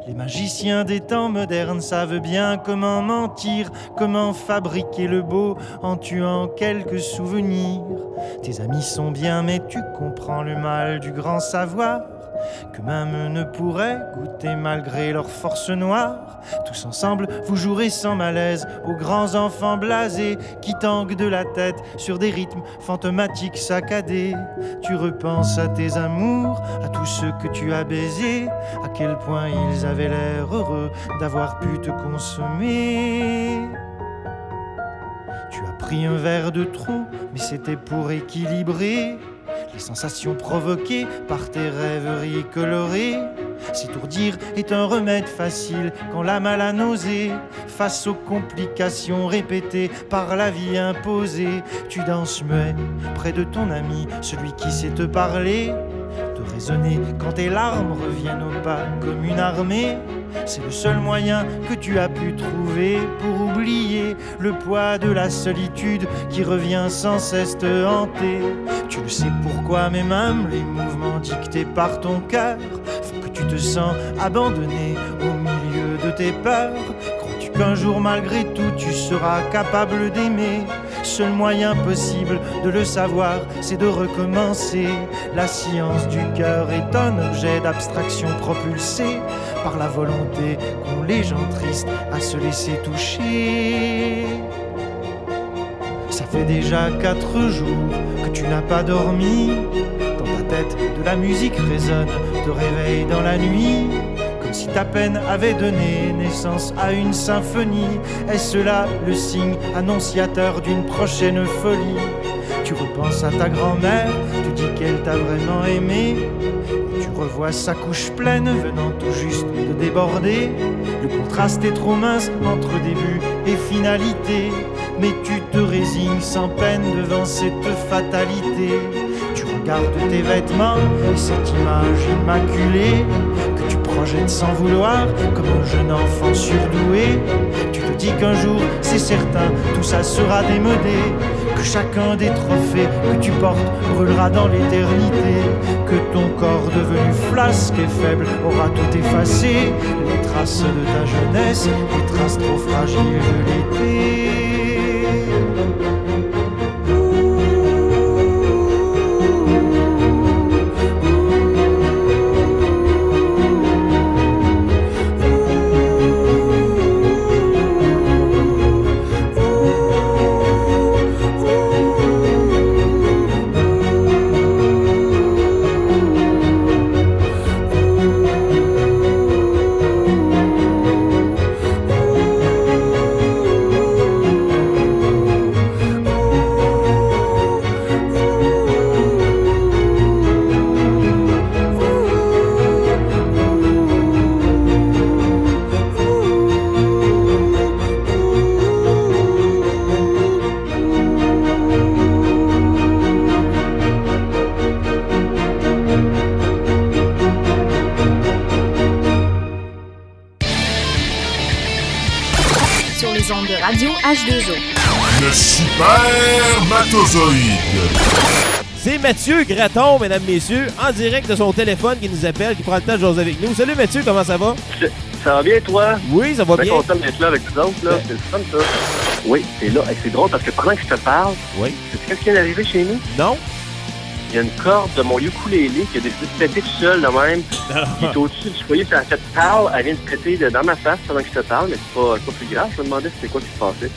Les magiciens des temps modernes savent bien comment mentir, comment fabriquer le beau en tuant quelques souvenirs. Tes amis sont bien, mais tu comprends le mal du grand savoir, que même ne pourraient goûter malgré leur force noire. Tous ensemble, vous jouerez sans malaise aux grands enfants blasés qui tanguent de la tête sur des rythmes fantomatiques saccadés. Tu repenses à tes amours, à tous ceux que tu as baisés, à quel point ils avaient l'air heureux d'avoir pu te consommer. Tu as pris un verre de trop, mais c'était pour équilibrer les sensations provoquées par tes rêveries colorées. S'étourdir est un remède facile quand l'âme a la nausée. Face aux complications répétées par la vie imposée, tu danses muet près de ton ami, celui qui sait te parler. Te raisonner quand tes larmes reviennent au pas comme une armée. C'est le seul moyen que tu as pu trouver pour oublier le poids de la solitude qui revient sans cesse te hanter. Tu le sais pourquoi, mais même les mouvements dictés par ton cœur font que tu te sens abandonné au milieu de tes peurs. Crois-tu qu'un jour, malgré tout, tu seras capable d'aimer? Seul moyen possible de le savoir, c'est de recommencer. La science du cœur est un objet d'abstraction propulsé par la volonté qu'ont les gens tristes à se laisser toucher. Ça fait déjà quatre jours que tu n'as pas dormi. Dans ta tête, de la musique résonne, te réveille dans la nuit. Comme si ta peine avait donné naissance à une symphonie. Est-ce là le signe annonciateur d'une prochaine folie? Tu repenses à ta grand-mère, tu dis qu'elle t'a vraiment aimé. Revois sa couche pleine venant tout juste de déborder. Le contraste est trop mince entre début et finalité. Mais tu te résignes sans peine devant cette fatalité. Tu regarde tes vêtements et cette image immaculée que tu projettes sans vouloir comme un jeune enfant surdoué. Tu te dis qu'un jour, c'est certain, tout ça sera démodé, que chacun des trophées que tu portes brûlera dans l'éternité, que ton corps devenu flasque et faible aura tout effacé, les traces de ta jeunesse, les traces trop fragiles de l'été. Graton, mesdames, messieurs, en direct de son téléphone qui nous appelle, qui prend le temps de jouer avec nous. Salut Mathieu, comment ça va? Ça va bien, toi? Oui, ça va Bien bien. content d'être là avec vous autres, là. C'est le fun, ça. Oui, c'est là. C'est drôle parce que pendant que je te parle, Oui. sais-tu qu'est-ce qui vient d'arriver chez nous? Non? Il y a une corde de mon ukulélé qui a décidé de péter tout seul, de même. qui est au-dessus du foyer. Ça, ça te parle, elle vient de péter dans ma face pendant que je te parle, mais c'est pas, pas plus grave. Je me demandais c'était quoi qui se passait.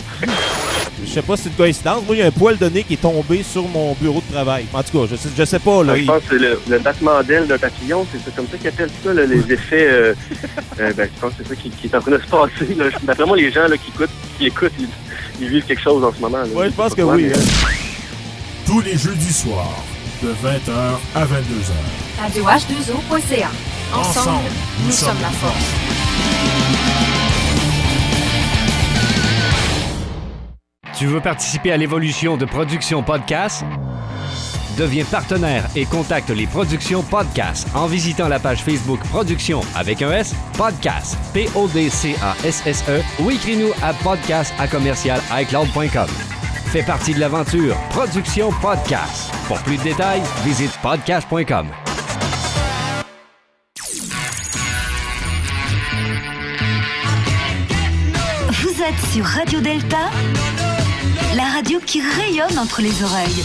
Je sais pas si c'est une coïncidence. Moi, il y a un poil de nez qui est tombé sur mon bureau de travail. En tout cas, je sais, je sais pas, là. je il- pense que c'est le, le battement d'aile d'un papillon, c'est comme ça qu'ils appellent ça, là, les effets. euh, euh, ben, je pense que c'est ça qui, qui est en train de se passer. là. D'après moi, les gens là, qui, écoutent, qui écoutent, ils, ils vivent quelque chose en ce moment. Ouais, je pense que oui. mais- hein. Tous les jeudis soirs, de 20h à 22h. Radio H2O.ca. Ensemble, nous sommes la force. Tu veux participer à l'évolution de Production Podcast? Deviens partenaire et contacte les Productions Podcast en visitant la page Facebook Production avec un S, Podcast, P-O-D-C-A-S-S-E ou écris-nous à podcast à commercial iCloud.com. Fais partie de l'aventure Production Podcast. Pour plus de détails, visite podcast.com. Vous êtes sur Radio Delta, la radio qui rayonne entre les oreilles.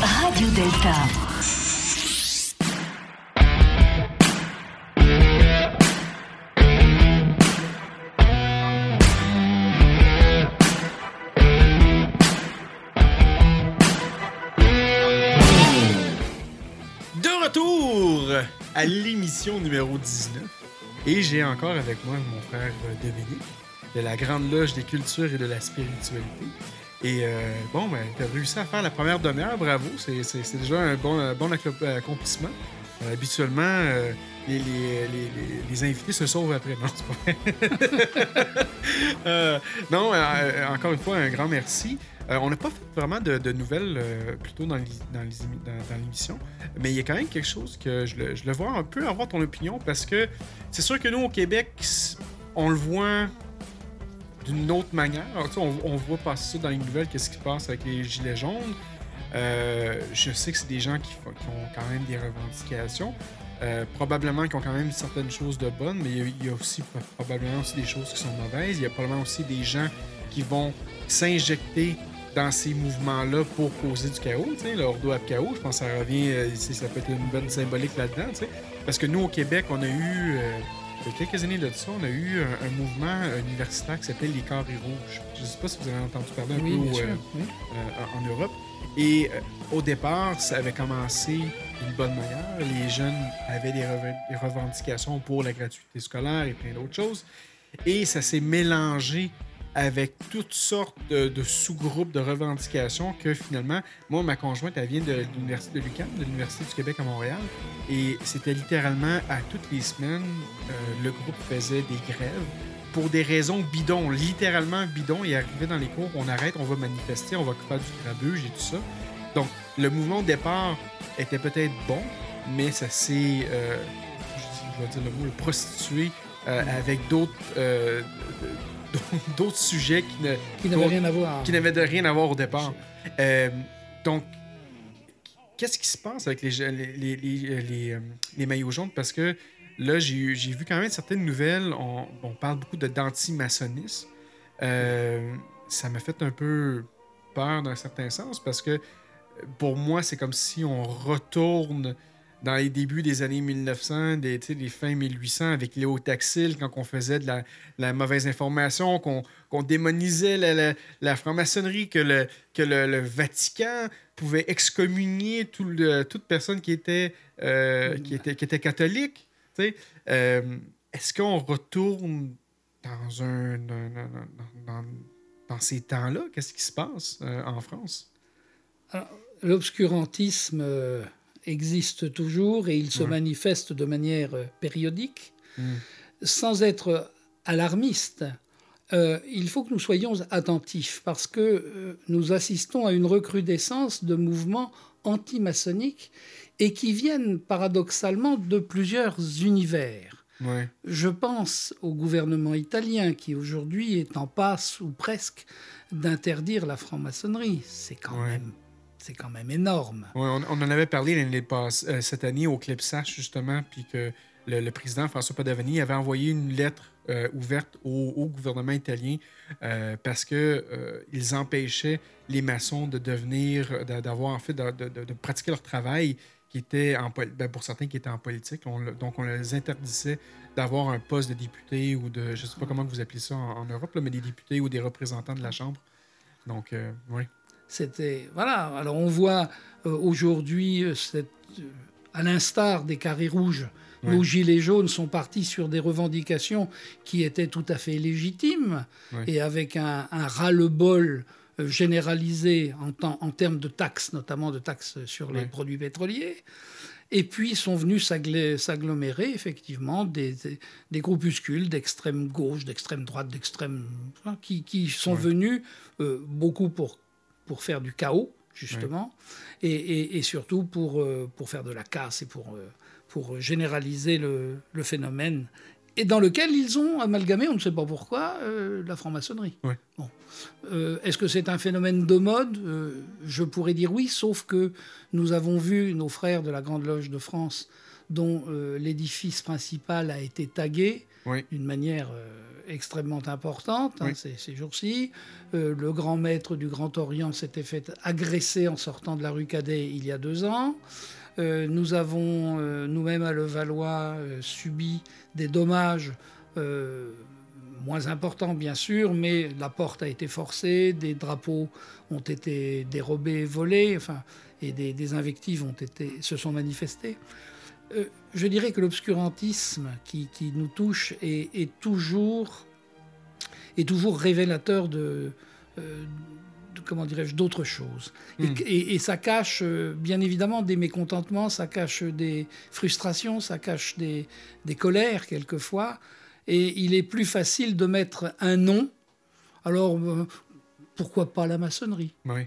Radio Delta. À l'émission numéro 19. Et j'ai encore avec moi mon frère euh, Dominique, de la Grande Loge des Cultures et de la Spiritualité. Et euh, bon, ben, tu as réussi à faire la première demi-heure, bravo. C'est- déjà un bon, bon accomplissement. Euh, habituellement, euh, les, les- les- les- invités se sauvent après. Non, c'est pas vrai. Euh, non, euh, encore une fois, un grand merci. Euh, on n'a pas fait vraiment de, nouvelles euh, plutôt dans l'é- dans l'émission, mais il y a quand même quelque chose que je le, vois un peu avoir ton opinion parce que c'est sûr que nous au Québec, on le voit d'une autre manière. On, voit passer ça dans les nouvelles, qu'est-ce qui se passe avec les gilets jaunes. Euh, je sais que c'est des gens qui, ont quand même des revendications. Probablement qui ont quand même certaines choses de bonnes, mais il y y a aussi pro- probablement aussi des choses qui sont mauvaises. Il y a probablement aussi des gens qui vont s'injecter dans ces mouvements-là pour causer du chaos, le Ordo ab chaos, je pense que ça revient, euh, ici, ça peut être une bonne symbolique là-dedans. Parce que nous, au Québec, on a eu, euh, il y a quelques années de ça, on a eu un, un mouvement universitaire qui s'appelle les Carrés Rouges. Je ne sais pas si vous avez entendu parler un Oui, peu au, euh, oui. euh, en Europe. Et au départ, ça avait commencé d'une bonne manière. Les jeunes avaient des revendications pour la gratuité scolaire et plein d'autres choses. Et ça s'est mélangé avec toutes sortes de, sous-groupes de revendications que finalement, moi, ma conjointe, elle vient de l'Université de l'UQAM, de l'Université du Québec à Montréal, et c'était littéralement à toutes les semaines, euh, le groupe faisait des grèves pour des raisons bidons, littéralement bidons. Il arrivait dans les cours, on arrête, on va manifester, on va faire du grabuge et tout ça. Donc, le mouvement de départ était peut-être bon, mais ça s'est, euh, je, vais dire le mot, le prostitué euh, avec d'autres d'autres sujets qui n'avaient rien à voir. qui n'avaient de rien à voir au départ. Euh, donc, qu'est-ce qui se passe avec les, les, les, les, les, euh, les maillots jaunes? Parce que là, j'ai vu quand même certaines nouvelles. On, on parle beaucoup de d'antimaçonnisme. Euh, ça m'a fait un peu peur d'un certain sens parce que euh, pour moi, c'est comme si on retourne dans les débuts des années 1900, des, fins 1800, avec Léo Taxil, quand on faisait de la, mauvaise information, qu'on démonisait la, franc-maçonnerie, que, le, Vatican pouvait excommunier toute personne qui était, euh, qui était, qui était catholique. Euh, Est-ce qu'on retourne dans, un, ces temps-là? Qu'est-ce qui se passe euh, en France? Alors, L'obscurantisme existe toujours et il se Ouais. manifeste de manière euh, périodique. Mm. Sans être alarmiste, euh, il faut que nous soyons attentifs parce que euh, nous assistons à une recrudescence de mouvements antimaçonniques et qui viennent paradoxalement de plusieurs univers. Ouais. Je pense au gouvernement italien qui aujourd'hui est en passe ou presque d'interdire la franc-maçonnerie. C'est quand même, c'est quand même énorme. Ouais, on, en avait parlé l'année passée, euh, cette année au Clipsach, justement, puis que le, président François Padovani avait envoyé une lettre euh, ouverte au, gouvernement italien euh, parce que euh, ils empêchaient les maçons de devenir, d'a- d'avoir en fait, de, pratiquer leur travail qui était en ben, pour certains qui étaient en politique. Donc on les interdisait d'avoir un poste de député ou de, je sais pas comment vous appelez ça en, Europe, mais des députés ou des représentants de la Chambre. Donc, oui. C'était voilà. Alors on voit euh, aujourd'hui, euh, euh, à l'instar des carrés rouges, nos gilets jaunes sont partis sur des revendications qui étaient tout à fait légitimes et avec un, un ras-le-bol généralisé en, temps- en termes de taxes, notamment de taxes sur les produits pétroliers. Et puis sont venus s'agglomérer effectivement des, des, des groupuscules d'extrême gauche, d'extrême droite, d'extrême hein, qui, qui sont venus euh, beaucoup pour, pour faire du chaos justement et, et- et surtout pour, euh, pour faire de la casse et pour, euh, pour généraliser le, le phénomène et dans lequel ils ont amalgamé, on ne sait pas pourquoi, euh, la franc-maçonnerie. Bon. Est-ce que c'est un phénomène de mode? Je pourrais dire oui, sauf que nous avons vu nos frères de la Grande Loge de France, dont l'édifice principal a été tagué Oui. d'une manière euh, extrêmement importante hein, Oui. ces, ces jours-ci. Euh, le grand maître du Grand Orient s'était fait agresser en sortant de la rue Cadet il y a deux ans. Euh, nous avons euh, nous-mêmes à Levallois subi des dommages moins importants bien sûr, mais la porte a été forcée, des drapeaux ont été dérobés, volés, enfin, et des, des invectives ont été, se sont manifestées. Euh, je dirais que l'obscurantisme qui, qui nous touche est, est toujours, est toujours révélateur de, euh, de- comment dirais-je, d'autres choses. Et- Hmm. Et, et ça cache, euh, bien évidemment, des mécontentements, ça cache des frustrations, ça cache des, des colères quelquefois. Et il est plus facile de mettre un nom. Alors, pourquoi pas la maçonnerie? Oui.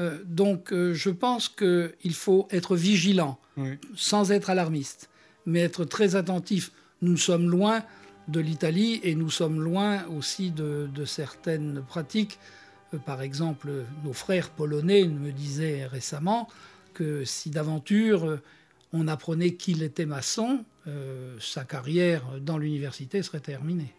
Euh, donc, euh, je pense qu'il faut être vigilant, Oui. sans être alarmiste, mais être très attentif. Nous sommes loin de l'Italie et nous sommes loin aussi de, de certaines pratiques. Euh, par exemple, nos frères polonais me disaient récemment que si d'aventure on apprenait qu'il était maçon, sa carrière dans l'université serait terminée.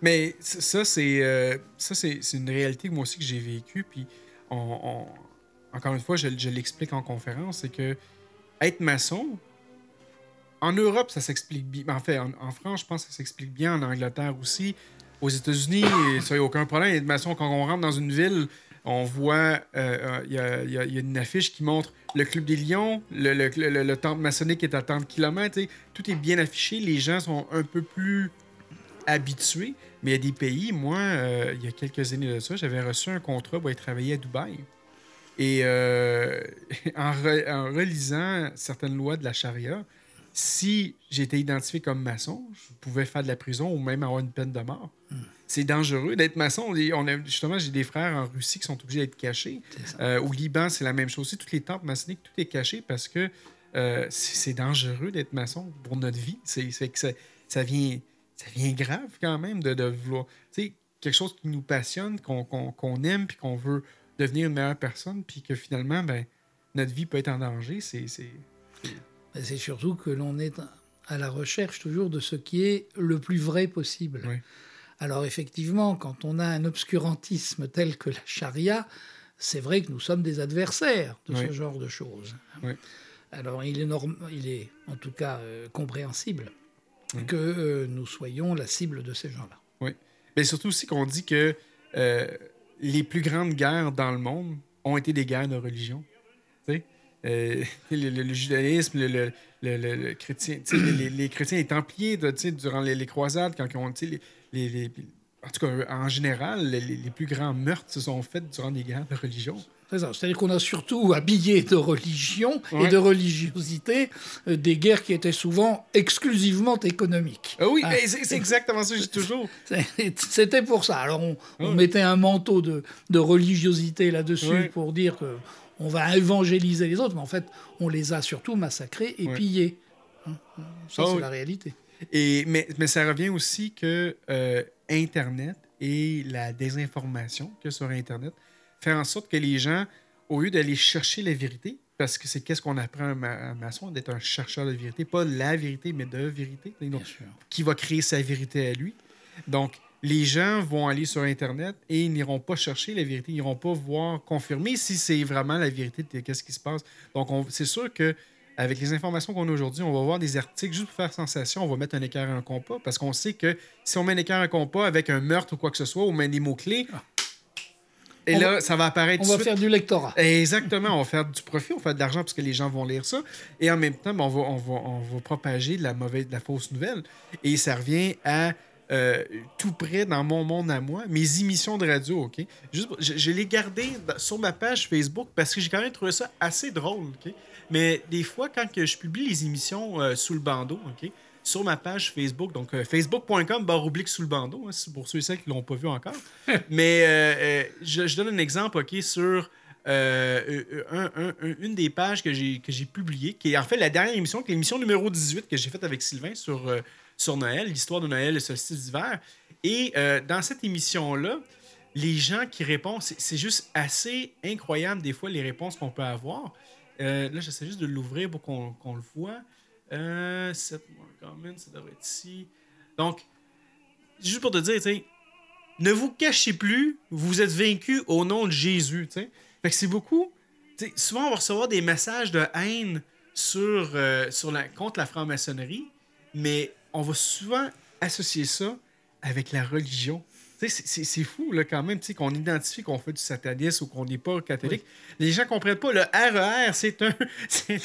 Mais ça, c'est euh, ça, c'est c'est une réalité que moi aussi que j'ai vécue. Puis, on, encore une fois, je, l'explique en conférence, c'est que être maçon, en Europe, ça s'explique bien. En fait, en, France, je pense que ça s'explique bien. En Angleterre aussi. Aux États-Unis, ça n'y a aucun problème. Être maçon, quand on rentre dans une ville, on voit, euh, euh, il y, a, une affiche qui montre le Club des Lions, le, le, le- le temple maçonnique est à tant de kilomètres. tu sais. Tout est bien affiché. Les gens sont un peu plus habitué, mais il y a des pays, moi, euh, il y a quelques années de ça, j'avais reçu un contrat pour aller travailler à Dubaï. Et euh, en, re- en relisant certaines lois de la charia, si j'étais identifié comme maçon, je pouvais faire de la prison ou même avoir une peine de mort. C'est dangereux d'être maçon. On a, justement, j'ai des frères en Russie qui sont obligés d'être cachés. Euh, au Liban, c'est la même chose. Toutes les temples maçonniques, tout est caché parce que euh, c'est dangereux d'être maçon pour notre vie. C'est c'est que ça, ça vient, ça vient grave quand même de, de vouloir. Tu sais, quelque chose qui nous passionne, qu'on qu'on- qu'on aime, puis qu'on veut devenir une meilleure personne, puis que finalement, ben, notre vie peut être en danger. C'est. c'est- C'est surtout que l'on est à la recherche toujours de ce qui est le plus vrai possible. Alors effectivement, quand on a un obscurantisme tel que la charia, c'est vrai que nous sommes des adversaires de Oui. ce genre de choses. Oui. Alors il est, norm- il est en tout cas euh, compréhensible Oui. que euh, nous soyons la cible de ces gens-là. Oui. Mais surtout aussi qu'on dit que euh, les plus grandes guerres dans le monde ont été des guerres de religion. Euh, le, le- le judaïsme, le, le- le- le- le chrétien, les, les- chrétiens, les templiers, durant les, les croisades, quand les, les- les- en tout cas, en général, les, les plus grands meurtres se sont faits durant des guerres de religion. C'est ça. C'est-à-dire qu'on a surtout habillé de religion et de religiosité euh, des guerres qui étaient souvent exclusivement économiques. Ah oui, Ah. c'est exactement ça que je dis toujours. C'était pour ça. Alors on, mettait un manteau de, de religiosité là-dessus Ouais. pour dire que on va évangéliser les autres, mais en fait on les a surtout massacrés et pillés. Hein, Ça Ah c'est oui. la réalité. Et, mais, mais ça revient aussi que euh, Internet et la désinformation a sur Internet fait en sorte que les gens, au lieu d'aller chercher la vérité, parce que c'est qu'est-ce qu'on apprend à un maçon, d'être un chercheur de vérité, pas la vérité, mais de vérité, donc, qui va créer sa vérité à lui. Donc, les gens vont aller sur Internet et ils n'iront pas chercher la vérité, ils n'iront pas voir confirmer si c'est vraiment la vérité de qu'est-ce qui se passe. Donc, on- c'est sûr que avec les informations qu'on a aujourd'hui, on va voir des articles juste pour faire sensation, on va mettre un écart à un compas parce qu'on sait que si on met un écart à un compas avec un meurtre ou quoi que ce soit, ou met des mots-clés, et On là, va- ça va apparaître On va faire du lectorat. Exactement, on va faire du profit, on va faire de l'argent parce que les gens vont lire ça. Et en même temps, ben, on, va, on, va, on va propager de la mauvaise, de la fausse nouvelle. Et ça revient à euh, tout près dans mon monde à moi, mes émissions de radio, OK? Juste, je, je l'ai gardé dans- sur ma page Facebook parce que j'ai quand même trouvé ça assez drôle, OK? Mais des fois, quand que je publie les émissions euh, sous le bandeau, OK? Sur ma page Facebook, donc euh, facebook.com barre oblique sous le bandeau, hein, pour ceux et celles qui ne l'ont pas vu encore. Mais je, je donne un exemple, OK, sur euh, un- un- un- une des pages que j'ai que j'ai publiées, qui est en fait la dernière émission, qui est l'émission numéro 18 que j'ai faite avec Sylvain sur, euh, sur Noël, l'histoire de Noël et solstice d'hiver. Et euh, dans cette émission-là, les gens qui répondent, c'est juste assez incroyable des fois les réponses qu'on peut avoir. Euh, là, j'essaie juste de l'ouvrir pour qu'on qu'on le voit. Euh, set more ça devrait être ici. Donc, juste pour te dire, tu ne vous cachez plus, vous êtes vaincu au nom de Jésus, tu sais. Fait que c'est beaucoup. tu sais, souvent, on va recevoir des messages de haine sur, euh, sur la, contre la franc-maçonnerie, mais on va souvent associer ça avec la religion. C'est- fou, là, quand même, qu'on identifie qu'on fait du satanisme ou qu'on n'est pas catholique. Les gens comprennent pas. Le RER, c'est un, c'est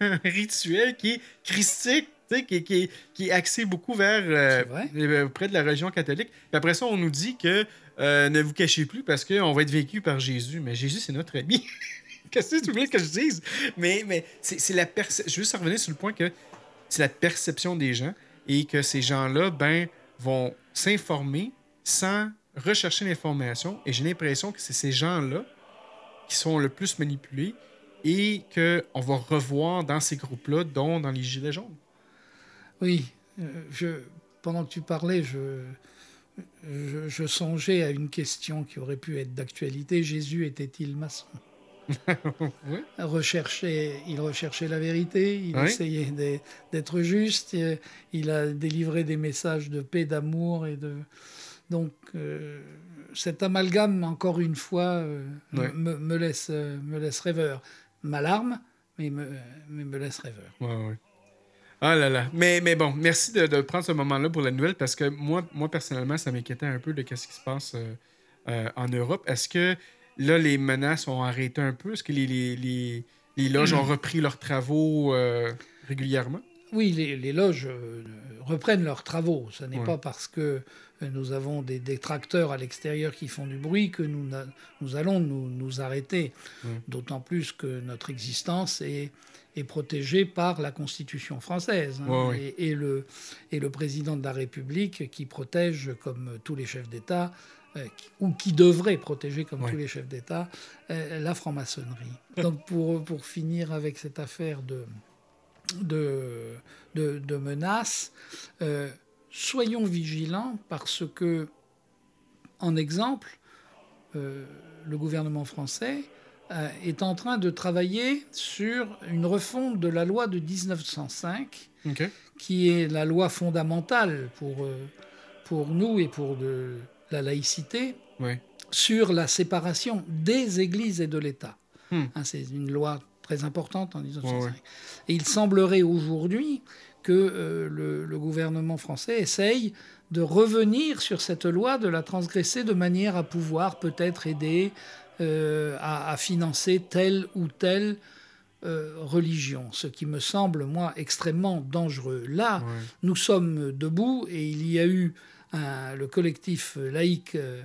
un rituel qui est christique, qui, qui, est- qui est axé beaucoup vers euh, euh, près de la religion catholique. Puis après ça, on nous dit que euh, ne vous cachez plus parce qu'on va être vécu par Jésus. Mais Jésus, c'est notre ami. Qu'est-ce que tu voulais que je dise? Mais, mais c'est la perce- Je veux juste revenir sur le point que c'est la perception des gens et que ces gens-là, ben, vont s'informer sans rechercher l'information. Et j'ai l'impression que c'est ces gens-là qui sont le plus manipulés et qu'on va revoir dans ces groupes-là, dont dans les Gilets jaunes. Oui, euh, pendant que tu parlais, je, je, je songeais à une question qui aurait pu être d'actualité. Jésus était-il maçon? Oui. recherchait, il recherchait la vérité, il Oui. essayait d'être juste, euh, il a délivré des messages de paix, d'amour et de... Donc euh, cet amalgame, encore une fois, euh, me, me laisse, me laisse rêveur. M'alarme, mais me, mais me laisse rêveur. Ouais, ouais. Ah là là. Mais, mais bon, merci de, de prendre ce moment-là pour la nouvelle parce que moi, moi personnellement, ça m'inquiétait un peu de ce qui se passe euh, en Europe. Est-ce que là, les menaces ont arrêté un peu? Est-ce que les, les, les, les loges ont repris leurs travaux euh, régulièrement? Oui, les, les loges euh, reprennent leurs travaux. Ce n'est Ouais. pas parce que euh, nous avons des détracteurs à l'extérieur qui font du bruit que nous, allons nous, nous arrêter. Ouais. D'autant plus que notre existence est, est protégée par la Constitution française hein, Ouais. Et, et le, et le président de la République qui protège, comme tous les chefs d'État, ou qui devrait protéger, comme Ouais. tous les chefs d'État, euh, la franc-maçonnerie. Donc pour, pour finir avec cette affaire de, de, de, de menaces, euh, soyons vigilants parce que, en exemple, euh, le gouvernement français euh, est en train de travailler sur une refonte de la loi de 1905 OK. qui est la loi fondamentale pour, euh, pour nous et pour de, la laïcité, sur la séparation des églises et de l'État. Hmm. Hein, c'est une loi très importante en 1905. Ouais, ouais. Et il semblerait aujourd'hui que euh, le, le gouvernement français essaye de revenir sur cette loi, de la transgresser de manière à pouvoir peut-être aider euh, à, à financer telle ou telle euh, religion, ce qui me semble, moi, extrêmement dangereux. Là, Ouais. nous sommes debout et il y a eu un- le collectif laïque euh,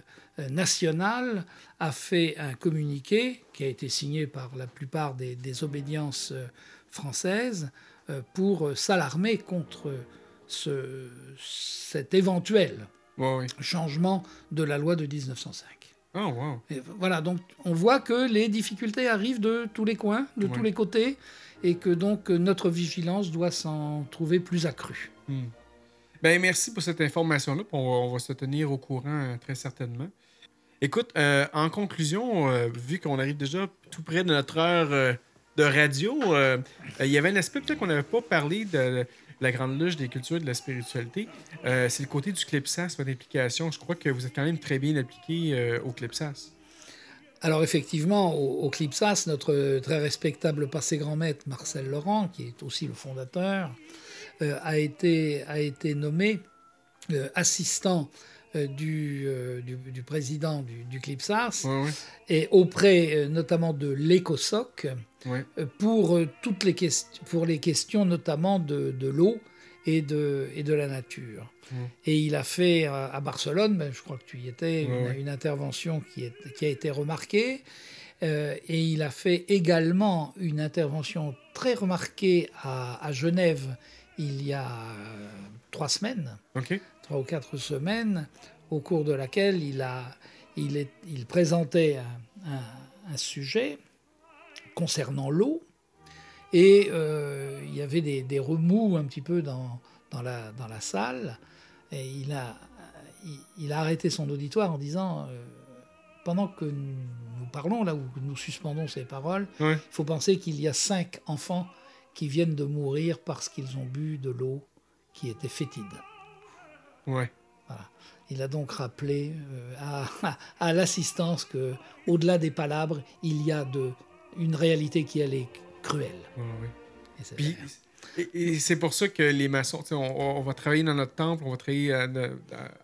national a fait un communiqué qui a été signé par la plupart des, des obédiences euh, françaises euh, pour s'alarmer contre ce, cet éventuel Ouais, ouais. changement de la loi de 1905. Oh, wow. Et voilà, donc on voit que les difficultés arrivent de tous les coins, de Ouais. tous les côtés, et que donc notre vigilance doit s'en trouver plus accrue. Hmm. Ben, merci pour cette information-là. On va, se tenir au courant euh, très certainement. Écoute, euh, en conclusion, euh, vu qu'on arrive déjà tout près de notre heure de radio, il y avait un aspect peut-être qu'on n'avait pas parlé de, la Grande Loge des cultures et de la spiritualité. C'est le côté du CLIPSAS, votre implication. Je crois que vous êtes quand même très bien appliqué au CLIPSAS. Alors effectivement, au, au CLIPSAS, notre très respectable passé grand maître Marcel Laurent, qui est aussi le fondateur, euh, a, été, a été nommé euh, assistant euh, du, du, du président du, du CLIPSAS Ouais, ouais. et auprès notamment de l'ECOSOC Ouais. pour, toutes les pour les questions notamment de, de l'eau et de, et de la nature. Et il a fait à Barcelone, ben, je crois que tu y étais, une, intervention qui, est, qui a été remarquée. Euh, et il a fait également une intervention très remarquée à, à Genève il y a euh, trois semaines, trois ou quatre semaines, au cours de laquelle il, a, il, est, il présentait un, un- un sujet concernant l'eau. Et euh, il y avait des, des remous un petit peu dans, dans, la, dans la salle. Et il a, il, il a arrêté son auditoire en disant euh, Pendant que nous, parlons, là où nous suspendons ces paroles, Ouais. il faut penser qu'il y a cinq enfants qui viennent de mourir parce qu'ils ont bu de l'eau qui était fétide. Ouais. Voilà. Il a donc rappelé euh, à, à l'assistance que, au-delà des palabres, il y a de, une réalité qui elle est cruelle. Ouais, ouais. Et c'est- Puis, et, et c'est pour ça que les maçons, on, on va travailler dans notre temple, on va travailler euh,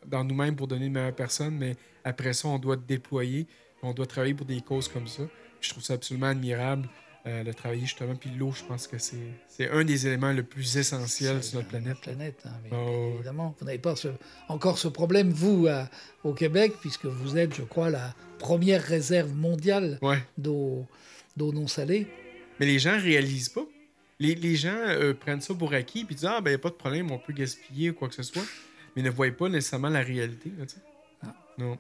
dans nous-mêmes pour donner une meilleure personne, mais après ça, on doit déployer, on doit travailler pour des causes comme ça. Je trouve ça absolument admirable euh, de travailler justement. Puis l'eau, je pense que c'est c'est un des éléments le plus essentiels sur notre planète. planète, hein, mais- Oh, évidemment. Vous n'avez pas ce- encore ce problème, vous, à- au Québec, puisque vous êtes, je crois, la première réserve mondiale Ouais. d'eau d'eau non salée. Mais les gens réalisent pas. Les, les gens euh, prennent ça pour acquis puis disent Ah, ben, il n'y a pas de problème, on peut gaspiller ou quoi que ce soit. Mais ne voient pas nécessairement la réalité. là, sais. Non.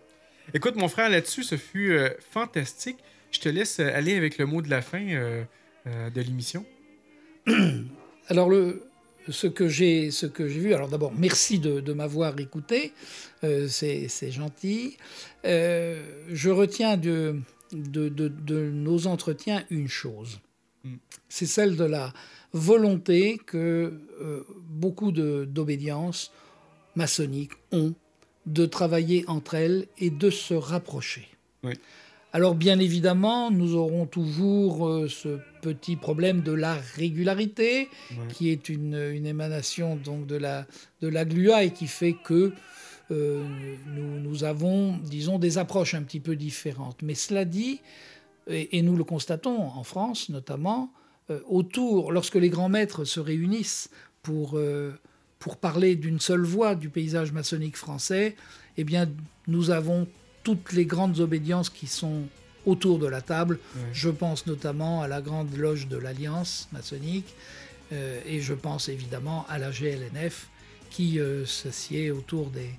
Écoute, mon frère, là-dessus, ce fut euh, fantastique. Je te laisse aller avec le mot de la fin euh, euh, de l'émission. Alors, le, ce que j'ai ce que j'ai vu, alors d'abord, merci de, de m'avoir écouté, euh, c'est c'est gentil. Euh, je retiens de, de, de- de nos entretiens une chose. Mm. C'est celle de la volonté que euh, beaucoup de- d'obédiences maçonniques ont de travailler entre elles et de se rapprocher. Oui. Alors bien évidemment, nous aurons toujours euh, ce petit problème de la régularité, Ouais. qui est une, une émanation donc de la, de la GLUA et qui fait que euh, nous, nous avons, disons, des approches un petit peu différentes. Mais cela dit, et, et nous le constatons en France notamment, euh, autour, lorsque les grands maîtres se réunissent pour, pour parler d'une seule voix du paysage maçonnique français, eh bien, nous avons toutes les grandes obédiences qui sont autour de la table. Je pense notamment à la Grande Loge de l'Alliance maçonnique euh, et je pense évidemment à la GLNF qui euh, s'assied autour des,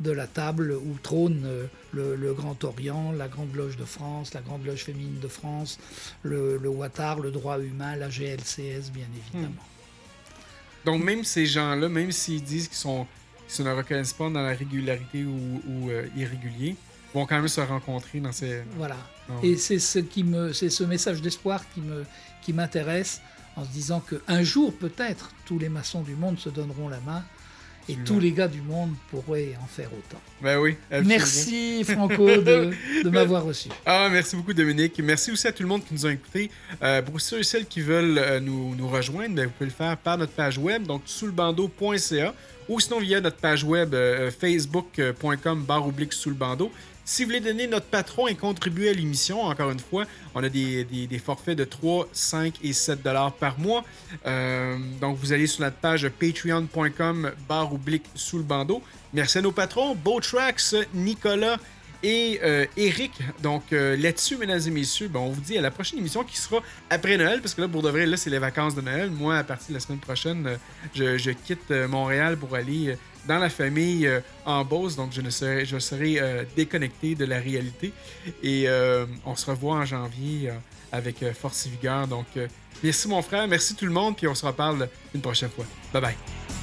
de la table où trône euh, le, le Grand Orient, la Grande Loge de France, la Grande Loge féminine de France, le, le le droit humain, la GLCS bien évidemment. Donc, même ces gens-là, même s'ils disent qu'ils sont qu'ils se ne reconnaissent pas dans la régularité ou, ou, euh, irrégulier, vont quand même se rencontrer dans ces. Voilà. Et c'est ce qui me, c'est ce message d'espoir qui me, qui m'intéresse, en se disant que un jour peut-être tous les maçons du monde se donneront la main et tous les gars du monde pourraient en faire autant. Ben oui. absolument. Merci Franco de, de m'avoir reçu. Ah, merci beaucoup, Dominique. Merci aussi à tout le monde qui nous a écoutés. Euh, pour ceux et celles qui veulent euh, nous, nous rejoindre, ben, vous pouvez le faire par notre page web, donc soulbando.ca, ou sinon via notre page web euh, facebook.com barre oblique sous le bandeau. Si vous voulez donner notre patron et contribuer à l'émission, encore une fois, on a des, forfaits de 3, 5 et 7 dollars par mois. Euh, donc, vous allez sur notre page patreon.com barre oblique sous le bandeau. Merci à nos patrons, Beautrax, Nicolas et euh, Eric. Donc, euh, là-dessus, mesdames et messieurs, ben, on vous dit à la prochaine émission qui sera après Noël, parce que là, pour de vrai, là, c'est les vacances de Noël. Moi, à partir de la semaine prochaine, euh, je, quitte Montréal pour aller dans la famille en Beauce, donc je, ne serai, je serai déconnecté de la réalité. Et on se revoit en janvier avec force et vigueur. Donc, merci mon frère, merci tout le monde, puis on se reparle une prochaine fois. Bye bye.